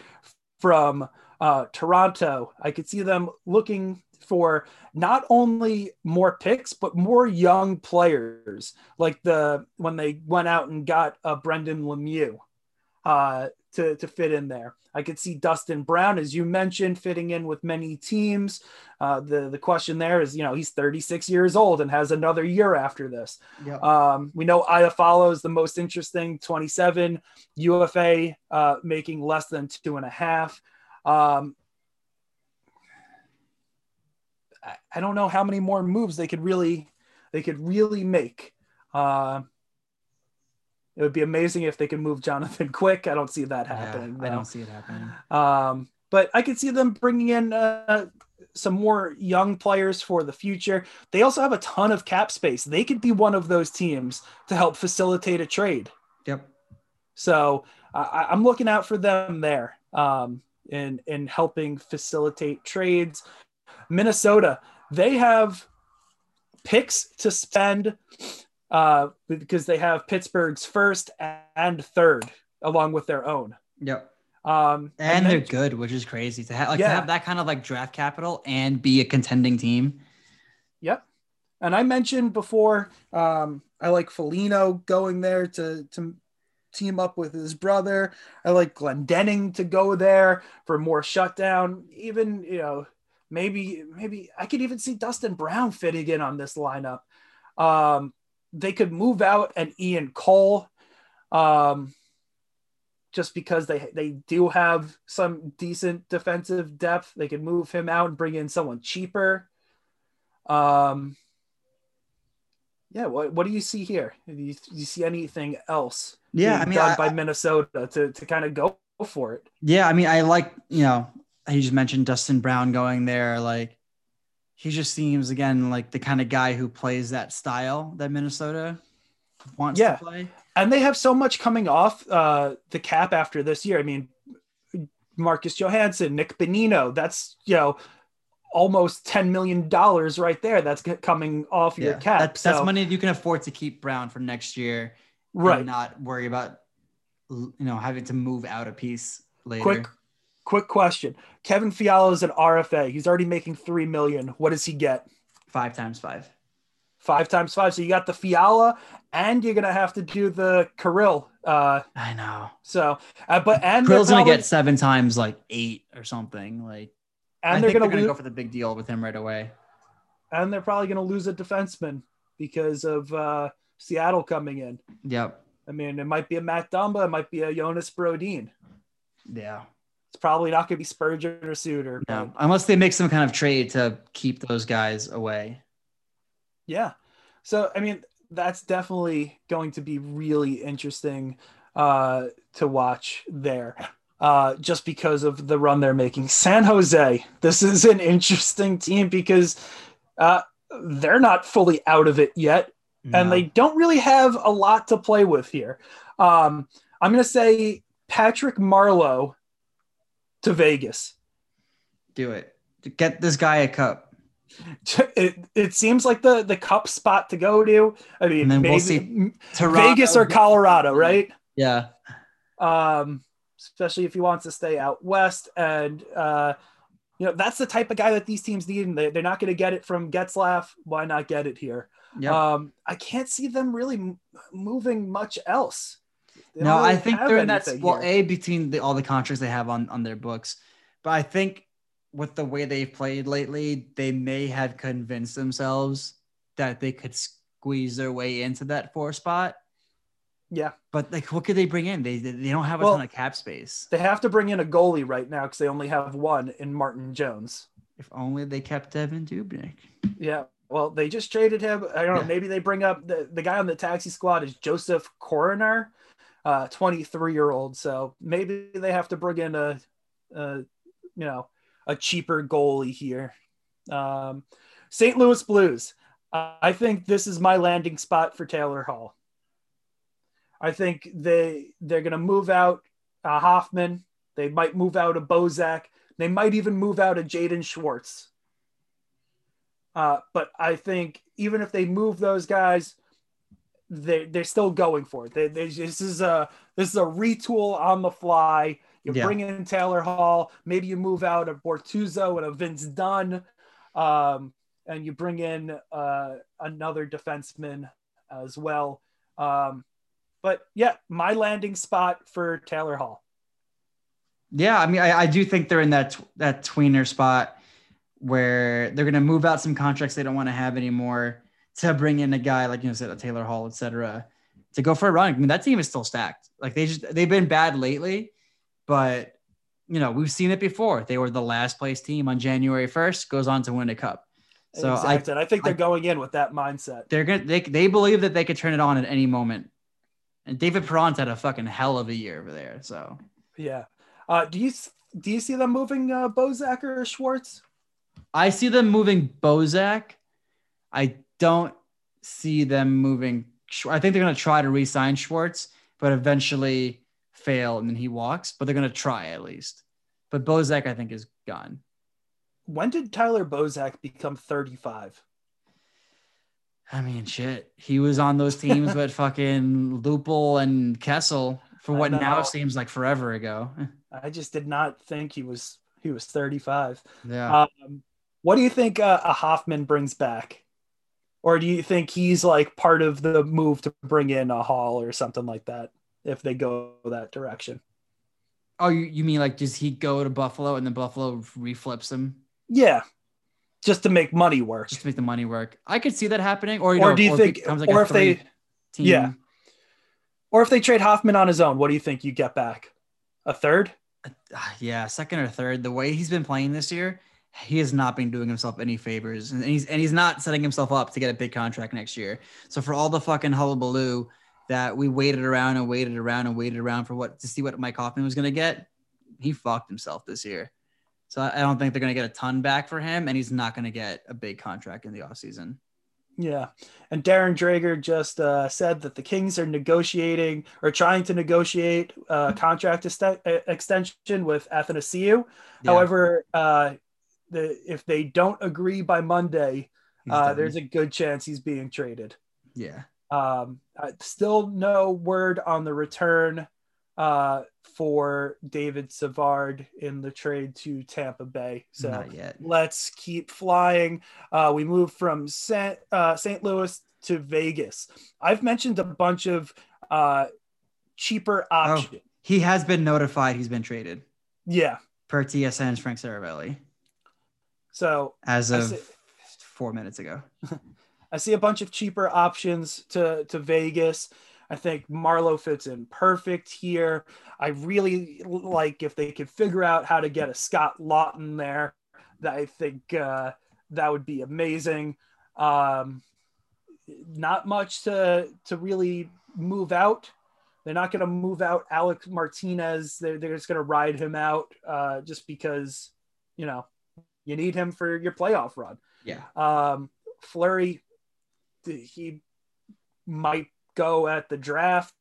from uh, Toronto. I could see them looking for not only more picks but more young players, like the when they went out and got uh, Brendan Lemieux uh, to to fit in there. I could see Dustin Brown, as you mentioned, fitting in with many teams. Uh, the the question there is, you know, he's 36 years old and has another year after this. Yeah. Um, we know Iafallo the most interesting 27 UFA, uh, making less than two and a half. Um, I don't know how many more moves they could really they could really make. Uh, it would be amazing if they could move Jonathan Quick. I don't see that happening. Yeah, I don't see it happening. Um, but I could see them bringing in uh, some more young players for the future. They also have a ton of cap space. They could be one of those teams to help facilitate a trade. Yep. So I, I'm looking out for them there um, in in helping facilitate trades. Minnesota, they have picks to spend uh, because they have Pittsburgh's first and third along with their own. Yep. Um, and, they're good, which is crazy to have like yeah. to have that kind of like draft capital and be a contending team. Yep. And I mentioned before, um, I like Foligno going there to to team up with his brother. I like Glendening to go there for more shutdown. Even you know maybe maybe I could even see Dustin Brown fitting in on this lineup. Um, they could move out and Ian Cole. Um, just because they they do have some decent defensive depth. They could move him out and bring in someone cheaper. Um, yeah, what, what do you see here? Do you, do you see anything else? Yeah, I mean, done I, by Minnesota to to kind of go for it. Yeah, I mean, I like you know, he just mentioned Dustin Brown going there. Like, he just seems again like the kind of guy who plays that style that Minnesota wants yeah. to play and they have so much coming off uh, the cap after this year. I mean, Marcus Johansson, Nick Bonino, that's you know almost ten million dollars right there. That's coming off yeah, your cap. That, that's money you can afford to keep Brown for next year, right? not worry about you know having to move out a piece later. Quick, quick question: Kevin Fiala is an RFA. He's already making three million. What does he get? Five times five five times five. So you got the Fiala, and you're gonna have to do the Kirill. Uh, I know. So, uh, but and Kirill's probably, gonna get seven times like eight or something. Like, and I they're, gonna, they're gonna go for the big deal with him right away. And they're probably gonna lose a defenseman because of uh, Seattle coming in. Yep. I mean, it might be a Matt Dumba, it might be a Jonas Brodin. Yeah. It's probably not going to be Spurgeon or Suter. No, unless they make some kind of trade to keep those guys away. Yeah. So, I mean, that's definitely going to be really interesting uh, to watch there. Uh, just because of the run they're making. San Jose, this is an interesting team because uh, they're not fully out of it yet, no. and they don't really have a lot to play with here. Um, I'm going to say Patrick Marleau to Vegas. Do it. Get this guy a cup. it, it seems like the the cup spot to go to. I mean, maybe we'll see Vegas or Colorado, right? Yeah. Um, especially if he wants to stay out west, and uh, you know that's the type of guy that these teams need, and they, they're not going to get it from Getzlaf. Why not get it here? Yep. Um, I can't see them really moving much else. No, really I think they're in that well, a between the, all the contracts they have on on their books, but I think with the way they've played lately, they may have convinced themselves that they could squeeze their way into that four spot. Yeah. But like what could they bring in? They they don't have a well, ton of cap space. They have to bring in a goalie right now because they only have one in Martin Jones. If only they kept Devan Dubnyk. Yeah. Well, they just traded him. I don't know. Yeah. Maybe they bring up the, the guy on the taxi squad is Josef Korenar, uh, 23 year old. So maybe they have to bring in a, a you know, a cheaper goalie here. Um, St. Louis Blues. I think this is my landing spot for Taylor Hall. I think they they're going to move out uh, Hoffman. They might move out a Bozak. They might even move out a Jaden Schwartz. Uh, but I think even if they move those guys, they they're still going for it. They, they, this is a this is a retool on the fly. You yeah. bring in Taylor Hall, maybe you move out a Bortuzzo and a Vince Dunn, um, and you bring in uh, another defenseman as well. Um, but yeah, my landing spot for Taylor Hall. Yeah, I mean, I, I do think they're in that that tweener spot where they're going to move out some contracts they don't want to have anymore to bring in a guy like you know said a Taylor Hall, etc. To go for a run. I mean, that team is still stacked. Like they just they've been bad lately, but you know, we've seen it before. They were the last place team on January 1st, goes on to win a cup. So exactly. I, I think they're I- going in with that mindset. they're gonna they they believe that they could turn it on at any moment. And David Perron's had a fucking hell of a year over there. So Yeah. Uh, do you do you see them moving uh, Bozak or Schwartz? I see them moving Bozak. I don't see them moving. I think they're gonna try to re-sign Schwartz, but eventually fail and then he walks. But they're gonna try at least. But Bozak, I think, is gone. When did Tyler Bozak become 35? I mean, shit. He was on those teams with fucking Lupul and Kessel for what now seems like forever ago. I just did not think he was he was 35. Yeah. Um, what do you think uh, a Hoffman brings back? Or do you think he's like part of the move to bring in a Hall or something like that if they go that direction? oh, you, you mean like does he go to Buffalo and then Buffalo reflips him Yeah. Just to make money work. just to make the money work? I could see that happening. Or, you Or know, do you it think becomes or if they team. yeah. or if they trade Hoffman on his own, what do you think you get back? A third? Ah, yeah, second or third. The way he's been playing this year, he has not been doing himself any favors, and he's and he's not setting himself up to get a big contract next year. So for all the fucking hullabaloo that we waited around and waited around and waited around for what to see what Mike Hoffman was gonna get, he fucked himself this year. So I don't think they're gonna get a ton back for him, and he's not gonna get a big contract in the offseason. Yeah. And Darren Dreger just uh, said that the Kings are negotiating or trying to negotiate a contract est- extension with Athanasiou. Yeah, However, uh, the, if they don't agree by Monday, uh, there's a good chance he's being traded. yeah. Um, still no word on the return uh, for David Savard in the trade to Tampa Bay. So let's keep flying. Uh, we moved from St. Uh, St. Louis to Vegas. I've mentioned a bunch of uh, cheaper options. He has been notified he's been traded Yeah. per TSN's Frank Seravalli So as of see- four minutes ago. I see a bunch of cheaper options to, to Vegas. I think Marleau fits in perfect here. I really like if they could figure out how to get a Scott Laughton there. That I think uh, that would be amazing. Um, not much to to really move out. They're not going to move out Alec Martinez. They're, they're just going to ride him out uh, just because, you know, you need him for your playoff run. Yeah. Um, Fleury, he might go at the draft,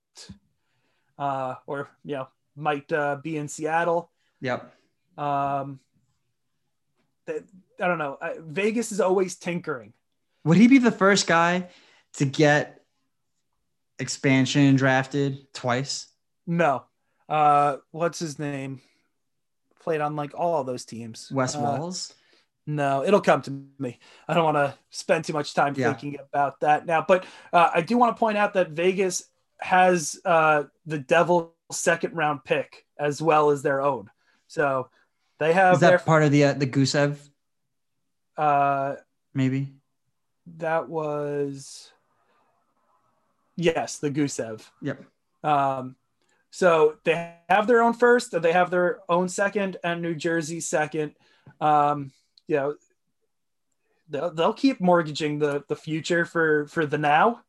uh, or you know, might uh, be in Seattle. Yep. Um, that, I don't know. Vegas is always tinkering. Would he be the first guy to get expansion drafted twice? No, uh, what's his name? Played on like all those teams. Wes Uh, Walls? No, it'll come to me. I don't want to spend too much time Yeah. thinking about that now. But uh, I do want to point out that Vegas has uh, the Devil second round pick as well as their own. So they have Is that their part of the uh, the Gusev? uh, Maybe. that was yes, the Gusev. Yep. Um, so they have their own first, they have their own second, and New Jersey second. Um, you know, they'll, they'll keep mortgaging the the future for for the now.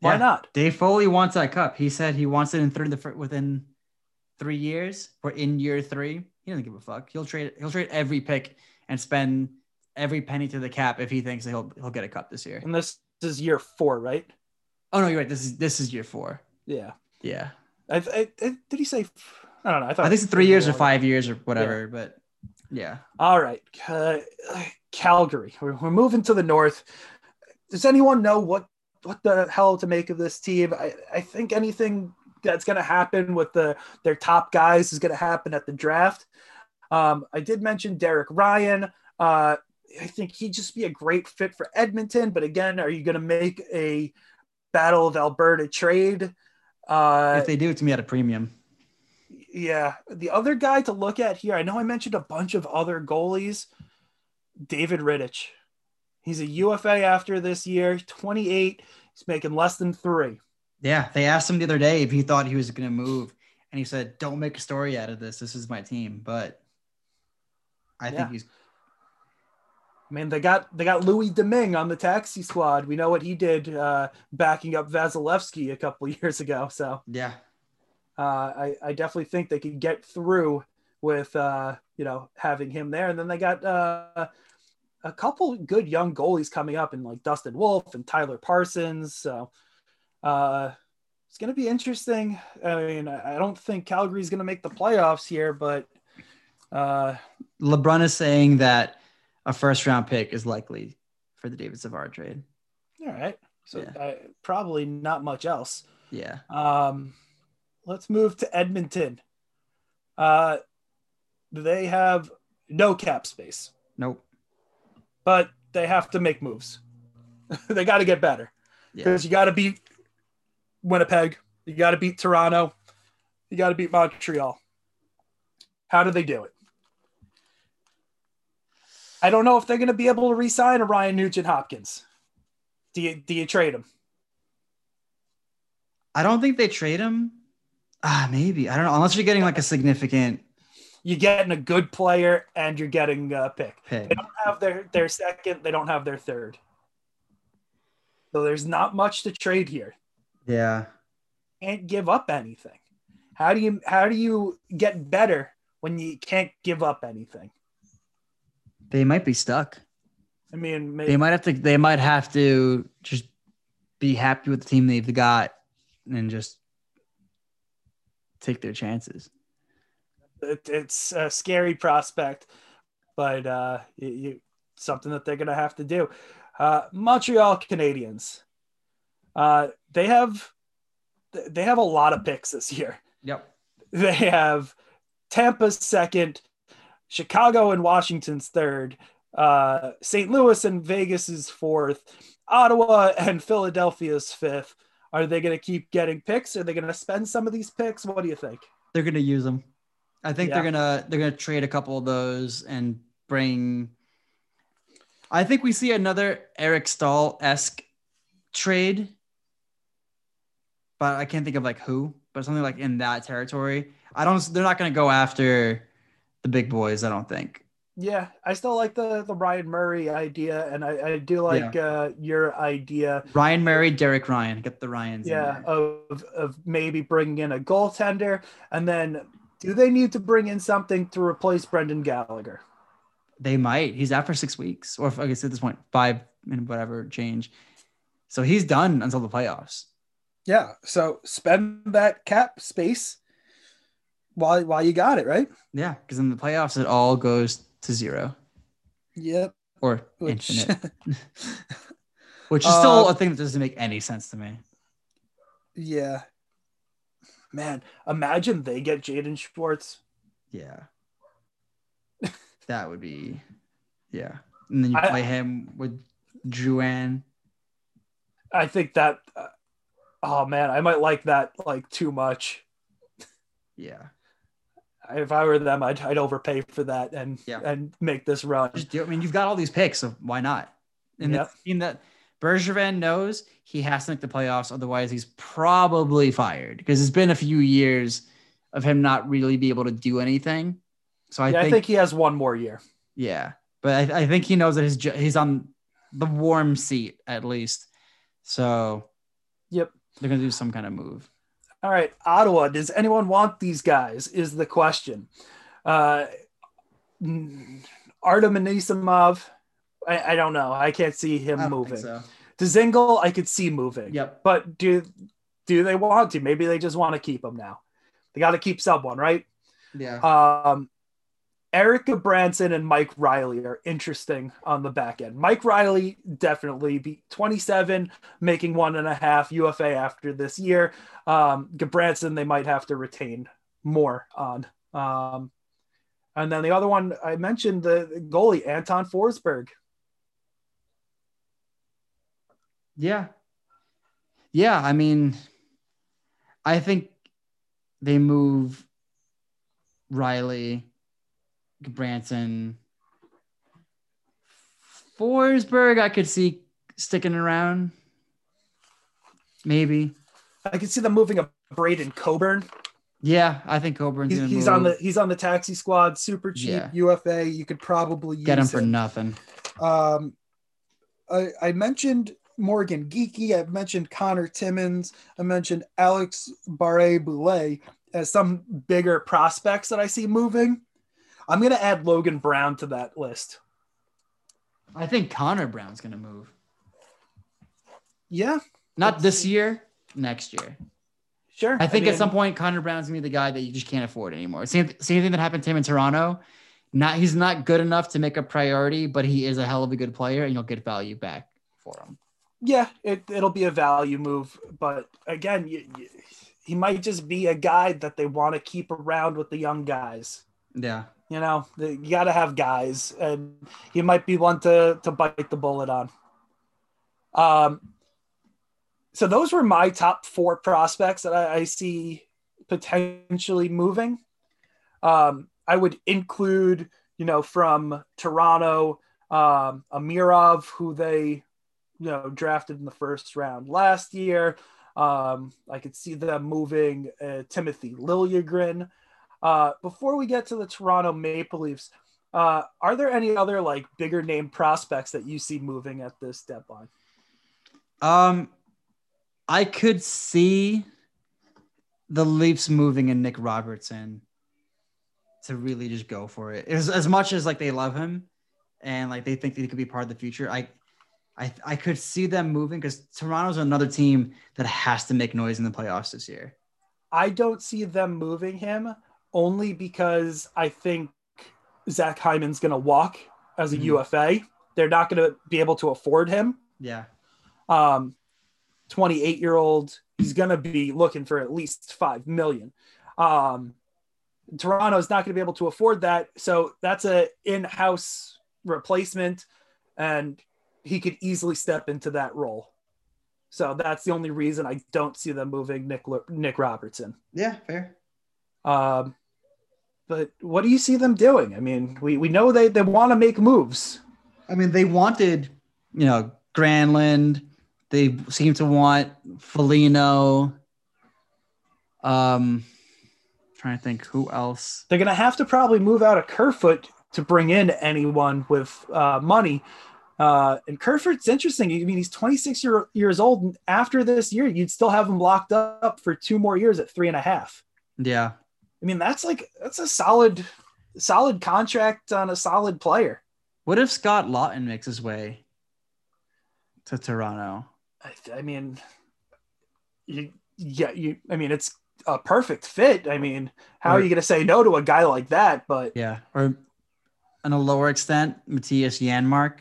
Why Yeah. not? Dave Foley wants that cup. He said he wants it in the within three years or in year three. He doesn't give a fuck. He'll trade he'll trade every pick and spend every penny to the cap if he thinks that he'll he'll get a cup this year. And this is year four, right? Oh no, you're right. This is this is year four. Yeah. Yeah. I, I, I- did he say? I don't know. I thought I think it's three years or five years or whatever, but yeah. All right, uh, Calgary. We're, we're moving to the north. Does anyone know what what the hell to make of this team? I, I think anything that's going to happen with the their top guys is going to happen at the draft. Um, I did mention Derek Ryan. Uh, I think he'd just be a great fit for Edmonton. But again, are you going to make a Battle of Alberta trade? Uh, if they do it to me at a premium. yeah. The other guy to look at here, I know I mentioned a bunch of other goalies. David Rittich. He's a UFA after this year, 28. He's making less than three. Yeah, they asked him the other day if he thought he was going to move, and he said, "Don't make a story out of this. This is my team." But I Yeah. think he's I mean, they got they got Louis Domingue on the taxi squad. We know what he did uh, backing up Vasilevskiy a couple years ago. So Yeah. uh, I, I definitely think they could get through with uh, you know having him there. And then they got uh, a couple good young goalies coming up, and like Dustin Wolf and Tyler Parsons. So uh, it's going to be interesting. I mean, I don't think Calgary's going to make the playoffs here, but uh, LeBrun is saying that a first round pick is likely for the David Savard trade. all right. So Yeah. I, probably not much else. Yeah. Um, let's move to Edmonton. Uh, they have no cap space, Nope. but they have to make moves. they got to get better Yeah. because you got to beat Winnipeg, you got to beat Toronto, you got to beat Montreal. How do they do it? I don't know if they're going to be able to re-sign a Ryan Nugent Hopkins. Do you do you trade him? I don't think they trade him. Ah, maybe. I don't know. Unless you're getting like a significant You're getting a good player and you're getting a pick. pick. They don't have their their second. They don't have their third. So there's not much to trade here. Yeah. Can't give up anything. How do you how do you get better when you can't give up anything? They might be stuck. I mean, They might have to they might have to just be happy with the team they've got and just take their chances. it, it's a scary prospect, but uh, you, you something that they're gonna have to do. Uh, Montreal Canadiens, uh, they have they have a lot of picks this year. Yep. they have Tampa's second, Chicago and Washington's third, uh, St. Louis and Vegas's fourth, Ottawa and Philadelphia's fifth. Are they going to keep getting picks? Are they going to spend some of these picks? What do you think? They're gonna use them. I think they're gonna they're gonna trade a couple of those and bring. I think we see another Eric Staal esque trade, but I can't think of like who, but something like in that territory. I don't. They're not gonna go after the big boys. I don't think. Yeah, I still like the the Ryan Murray idea, and I, I do like uh, your idea. Ryan Murray, Derek Ryan, get the Ryans. Yeah, of of maybe bringing in a goaltender, and then do they need to bring in something to replace Brendan Gallagher? They might. He's out for six weeks, or I guess at this point, five and whatever change. So he's done until the playoffs. Yeah, so spend that cap space while while you got it, right? Yeah, because in the playoffs, it all goes to zero Yep. or Which, infinite, which is still Uh, a thing that doesn't make any sense to me. yeah. Man, imagine they get Jaden Schwartz. Yeah, that would be, yeah. And then you I- play him with Juan. I think that. Uh, oh man, I might like that like too much. Yeah, If I were them, I'd, I'd overpay for that and Yeah. and make this run. just do. I mean, you've got all these picks, so why not? And Yep. the team that Bergevin knows he has to make the playoffs, otherwise he's probably fired because it's been a few years of him not really be able to do anything. So I yeah, think, I think he has one more year. yeah, but I, I think he knows that his he's on the warm seat at least. So Yep. they're gonna do some kind of move. All right, Ottawa. Does anyone want these guys? Is the question. Uh, Artem Anisimov, I, I don't know. I can't see him moving. so. Dzingel, I could see moving. Yep. But do do they want to? Maybe they just want to keep him now. They got to keep someone, right? Yeah. Um, Erik Gudbranson and Mike Reilly are interesting on the back end. Mike Reilly definitely be 27, making one and a half UFA after this year. Um, Branson, they might have to retain more on. Um, and then the other one I mentioned, the goalie Anton Forsberg. Yeah. Yeah. I mean, I think they move Reilly, Branson, Forsberg. I could see sticking around. Maybe. I could see them moving a Braden Coburn. Yeah, I think Coburn's He's, he's on the he's on the taxi squad, super cheap Yeah. UFA. You could probably use get him for nothing. Um, I, I mentioned Morgan Geekie. I've mentioned Connor Timmins. I mentioned Alex Barre Boulet as some bigger prospects that I see moving. I'm going to add Logan Brown to that list. I think Connor Brown's gonna move. Yeah, Not this year, next year. sure. I think mean, at some point Connor Brown's gonna be the guy that you just can't afford anymore. Same same thing that happened to him in Toronto. Not he's not good enough to make a priority, but he is a hell of a good player, and you'll get value back for him. yeah, it, it'll be a value move. But again, you, you, he might just be a guy that they want to keep around with the young guys. Yeah. You know, you got to have guys, and you might be one to to bite the bullet on. Um, so those were my top four prospects that I, I see potentially moving. Um, I would include, you know, from Toronto, um, Amirov, who they, you know, drafted in the first round last year. Um, I could see them moving uh, Timothy Liljegren. Uh, before we get to the Toronto Maple Leafs, uh, are there any other like bigger name prospects that you see moving at this deadline? Um, I could see the Leafs moving in Nick Robertson to really just go for it. As, as much as like they love him and like they think that he could be part of the future, I I I could see them moving because Toronto's another team that has to make noise in the playoffs this year. I don't see them moving him only because I think Zach Hyman's going to walk as a Mhm. UFA. They're not going to be able to afford him. Yeah. Um, 28 year old, he's going to be looking for at least 5 million. Um, Toronto's not going to be able to afford that. So that's a in-house replacement and he could easily step into that role. So that's the only reason I don't see them moving Nick Nick Robertson. Yeah, fair. Um, but what do you see them doing? I mean, we, we know they, they want to make moves. I mean, they wanted, you know, Granlund. They seem to want Foligno. Um, trying to think who else. They're going to have to probably move out of Kerfoot to bring in anyone with uh, money. Uh, and Kerfoot's interesting. I mean, he's 26 year, years old. And after this year, you'd still have him locked up for two more years at three and a half. Yeah. I mean, that's like, that's a solid, solid contract on a solid player. What if Scott Laughton makes his way to Toronto? I, I mean, you, yeah, you, I mean, it's a perfect fit. I mean, how are you going to say no to a guy like that? But Yeah. Or on a lower extent, Mattias Janmark,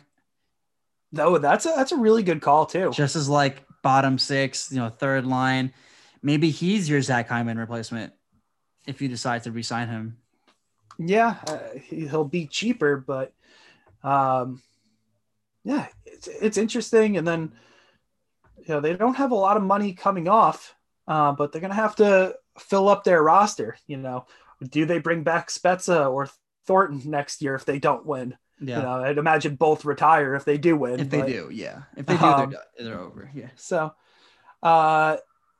No, that's a, that's a really good call too. just as like bottom six, you know, third line. Maybe he's your Zach Hyman replacement if you decide to resign him. Yeah, uh, he- he'll be cheaper, but um, yeah, it's, it's interesting. And then, you know, they don't have a lot of money coming off, uh, but they're going to have to fill up their roster. You know, do they bring back Spezza or Thornton next year if they don't win? Yeah. You know, I'd imagine both retire if they do win. if they but- do, yeah. If they do, Um, they're, they're over. Yeah. So, uh,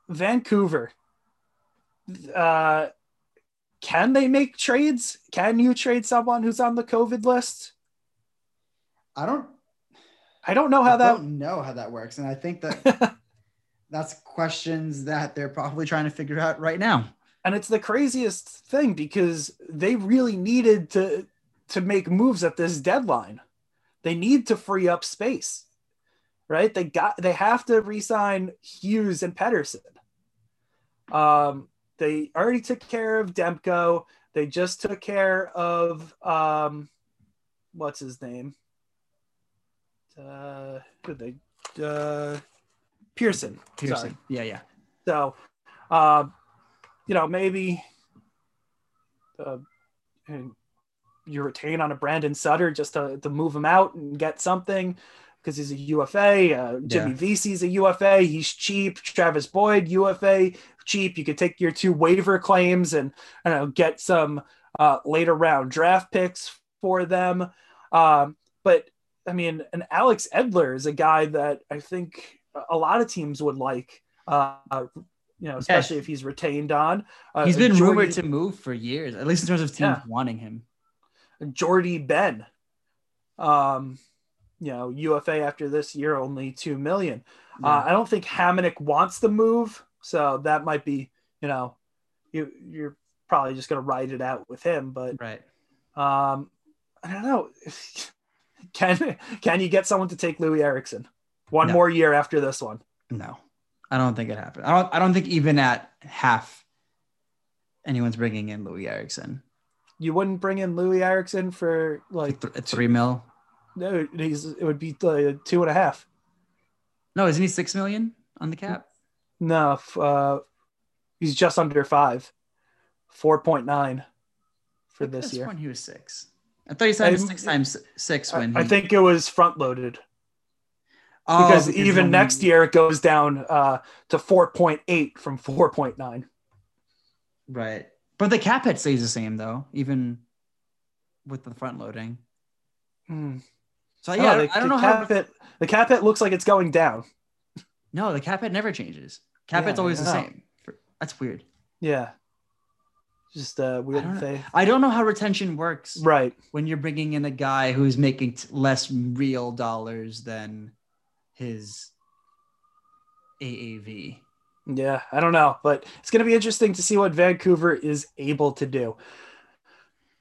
Vancouver. Uh, can they make trades? Can you trade someone who's on the COVID list? I don't I don't know how that. don't know how that works. And I think that that's questions that they're probably trying to figure out right now. and it's the craziest thing because they really needed to to make moves at this deadline. They need to free up space, right? They got they have to re-sign Hughes and Pettersson. Um, they already took care of Demko. They just took care of um, what's his name? Uh, who they uh, Pearson. Pearson. Sorry. Yeah, yeah. So, uh, you know, maybe uh, you retain on a Brandon Sutter just to, to move him out and get something because he's a UFA. Uh, Jimmy Yeah. Vesey's a UFA. He's cheap. Travis Boyd, UFA, cheap. You could take your two waiver claims and I know, get some uh, later round draft picks for them. Um, but I mean, and Alex Edler is a guy that I think a lot of teams would like. Uh, you know, especially if he's retained on. Uh, He's been Jordie, rumored to move for years, at least in terms of teams Yeah. wanting him. Jordie Benn. Um, you know, UFA after this year only two million. Yeah. Uh, I don't think Hamonic wants to move, so that might be, you know, you you're probably just gonna ride it out with him. But right. um, I don't know. can can you get someone to take Loui Eriksson one No. more year after this one? No, I don't think it happened. I don't. I don't think even at half, anyone's bringing in Loui Eriksson. You wouldn't bring in Loui Eriksson for like Like th- three mil. No, he's it would be uh, two and a half. No, isn't he six million on the cap? No, uh, he's just under five, four point nine for this That's year. when he was six. I thought he signed I- six times six when I, I think it was front loaded Oh, because even when- next year it goes down uh, to 4.8 from 4.9. right? But the cap hit stays the same though, even with the front loading. Hmm. So Oh, yeah, I the, don't- I don't the know cap how. hit, the cap hit looks like it's going down. No, the cap hit never changes. Cap Yeah, hit's always the same. That's weird. Yeah. Just a weird thing. I don't know how retention works Right. when you're bringing in a guy who's making t- less real dollars than his AAV. Yeah, I don't know, but it's going to be interesting to see what Vancouver is able to do.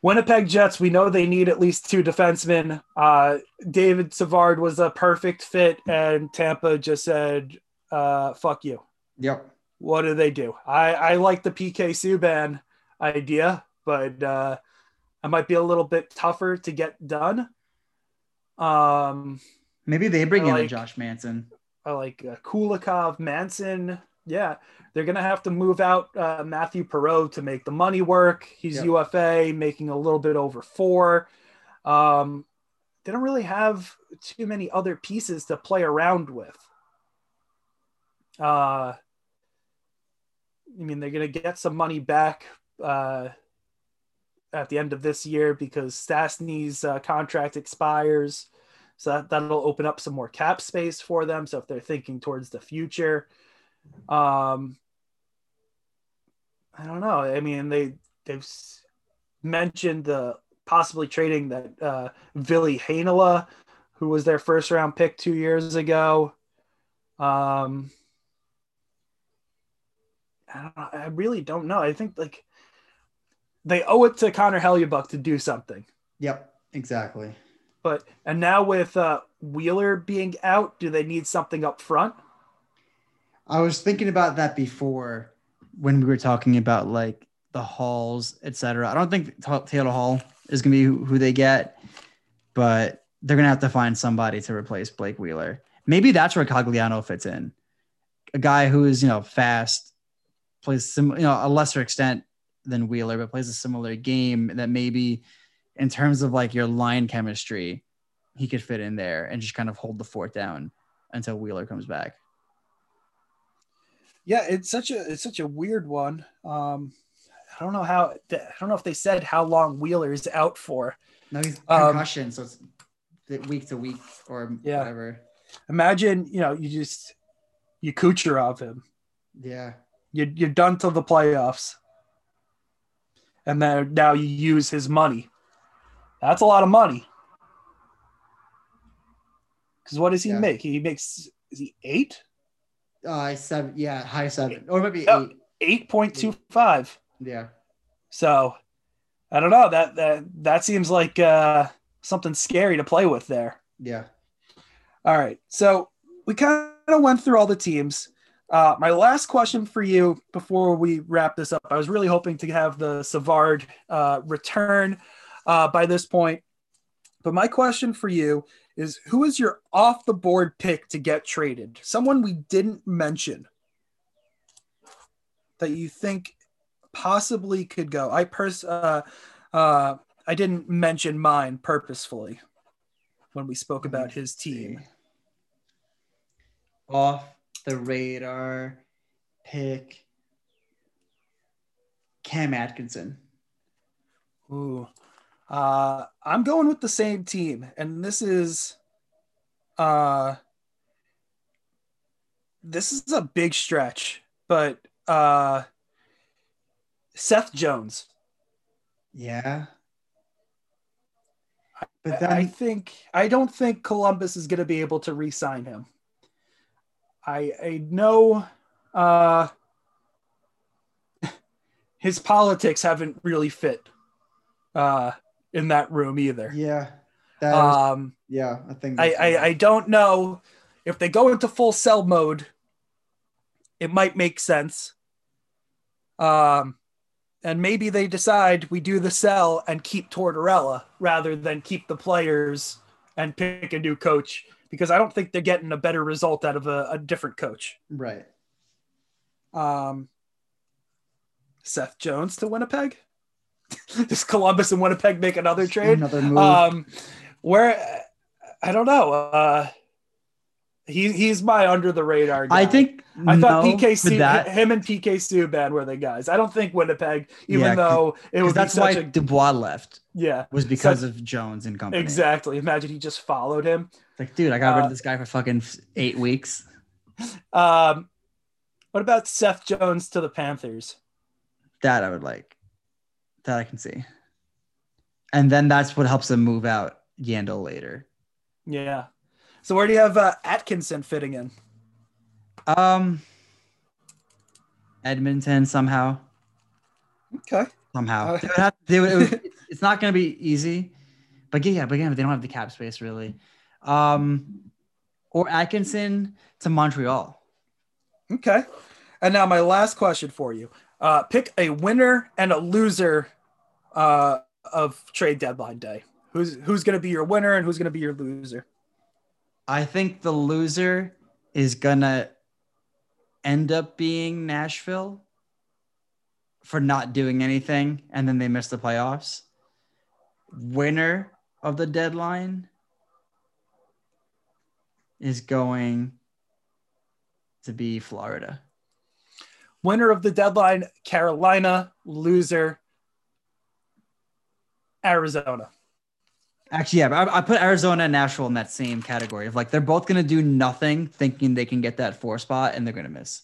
Winnipeg Jets, we know they need at least two defensemen. Uh, David Savard was a perfect fit, and Tampa just said, uh, fuck you. Yep. What do they do? I, I like the PK Subban idea, but uh, it might be a little bit tougher to get done. Um, Maybe they bring I in like- Josh Manson. I like uh, Kulikov, Manson. Yeah, they're gonna have to move out uh, Mathieu Perreault to make the money work. He's Yep. UFA, making a little bit over four. Um, they don't really have too many other pieces to play around with. Uh, I mean, they're gonna get some money back uh, at the end of this year because Stastny's uh, contract expires. So that, that'll open up some more cap space for them. So if they're thinking towards the future, um, I don't know. I mean, they they've mentioned the possibly trading that uh, Ville Heinola, who was their first round pick two years ago. Um, I don't know. I really don't know. I think like they owe it to Connor Hellebuyck to do something. Yep. Exactly. But and now with uh, Wheeler being out, do they need something up front? I was thinking about that before when we were talking about like the halls, etc. I don't think Taylor Hall is going to be who, they get, but they're going to have to find somebody to replace Blake Wheeler. Maybe that's where Cogliano fits in. A guy who is, you know, fast, plays sim, you know, a lesser extent than Wheeler, but plays a similar game that maybe in terms of like your line chemistry, he could fit in there and just kind of hold the fort down until Wheeler comes back. Yeah, it's such a it's such a weird one. Um, I don't know how I don't know if they said how long Wheeler is out for. No, he's Um, concussion, so it's week to week or Yeah. whatever. Imagine you know you just you Kucherov him. Yeah. You you're done till the playoffs, and then now you use his money. That's a lot of money. Because what does he Yeah. make? He makes is he eight? Uh, seven. Yeah, high seven, or maybe eight. Eight point two five. Yeah. So I don't know. That that that seems like uh, something scary to play with there. Yeah. All right. So we kind of went through all the teams. Uh, my last question for you before we wrap this up, I was really hoping to have the Savard uh, return uh, by this point. But my question for you is who is your off the board pick to get traded? Someone we didn't mention that you think possibly could go. I pers- uh, uh, I didn't mention mine purposefully when we spoke about his team. Off the radar pick Cam Atkinson. Ooh. Uh, I'm going with the same team, and this is uh this is a big stretch, but uh Seth Jones. Yeah. But then... I think I don't think Columbus is going to be able to re-sign him. I I know uh, his politics haven't really fit uh, in that room either. yeah, that Um, yeah, I think I, I I don't know if they go into full cell mode. It might make sense. Um, and maybe they decide we do the sell and keep Tortorella rather than keep the players and pick a new coach because I don't think they're getting a better result out of a, a different coach. right. Um, Seth Jones to Winnipeg. Does Columbus and Winnipeg make another trade? Another move. Um, where I don't know. Uh, he he's my under the radar guy. I think I thought no, PK Su- that him and PK Subban were the guys. I don't think Winnipeg, even Yeah, though it was that's why such a Dubois left yeah was because of Jones and company. exactly. Imagine he just followed him. Like, dude, I got rid Uh, of this guy for fucking eight weeks. Um, what about Seth Jones to the Panthers? That I would like. That I can see. And then that's what helps them move out Yandle later. Yeah. So where do you have uh, Atkinson fitting in? Um, Edmonton somehow. Okay. Somehow Uh, have. They it it's not going to be easy, but yeah, but again, they don't have the cap space really. Um, or Atkinson to Montreal. Okay. And now my last question for you: uh, Pick a winner and a loser uh, of trade deadline day. Who's who's going to be your winner and who's going to be your loser? I think the loser is gonna end up being Nashville for not doing anything, and then they miss the playoffs. Winner of the deadline is going to be Florida. Winner of the deadline: Carolina. Loser: Arizona. Actually, yeah, I, I put Arizona and Nashville in that same category of like they're both gonna do nothing, thinking they can get that four spot, and they're gonna miss.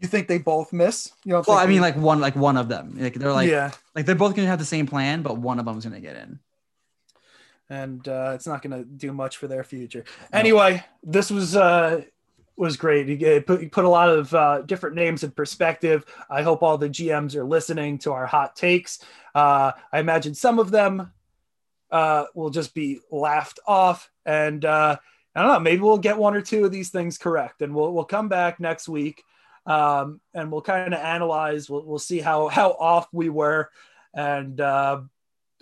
You think they both miss? You don't Well, I mean, like one, like one of them, like they're like, yeah, like they're both gonna have the same plan, but one of them's gonna get in. and uh, it's not going to do much for their future. No. Anyway, this was uh, was great. You put you put a lot of uh, different names in perspective. I hope all the GMs are listening to our hot takes. Uh, I imagine some of them uh, will just be laughed off, and uh, I don't know. Maybe we'll get one or two of these things correct, and we'll we'll come back next week. Um, and we'll kind of analyze. We'll, we'll see how how off we were, and uh,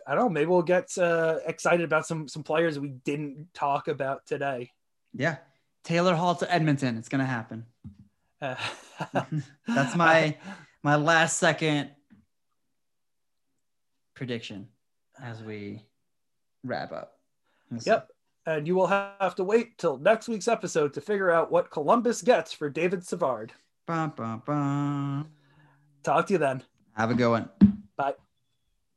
I don't know. Maybe we'll get uh, excited about some some players we didn't talk about today. Yeah, Taylor Hall to Edmonton. It's gonna happen. Uh, That's my my last second prediction as we wrap up. See. Yep. And you will have to wait till next week's episode to figure out what Columbus gets for David Savard. Bum, bum, bum. Talk to you then. Have a good one. Bye.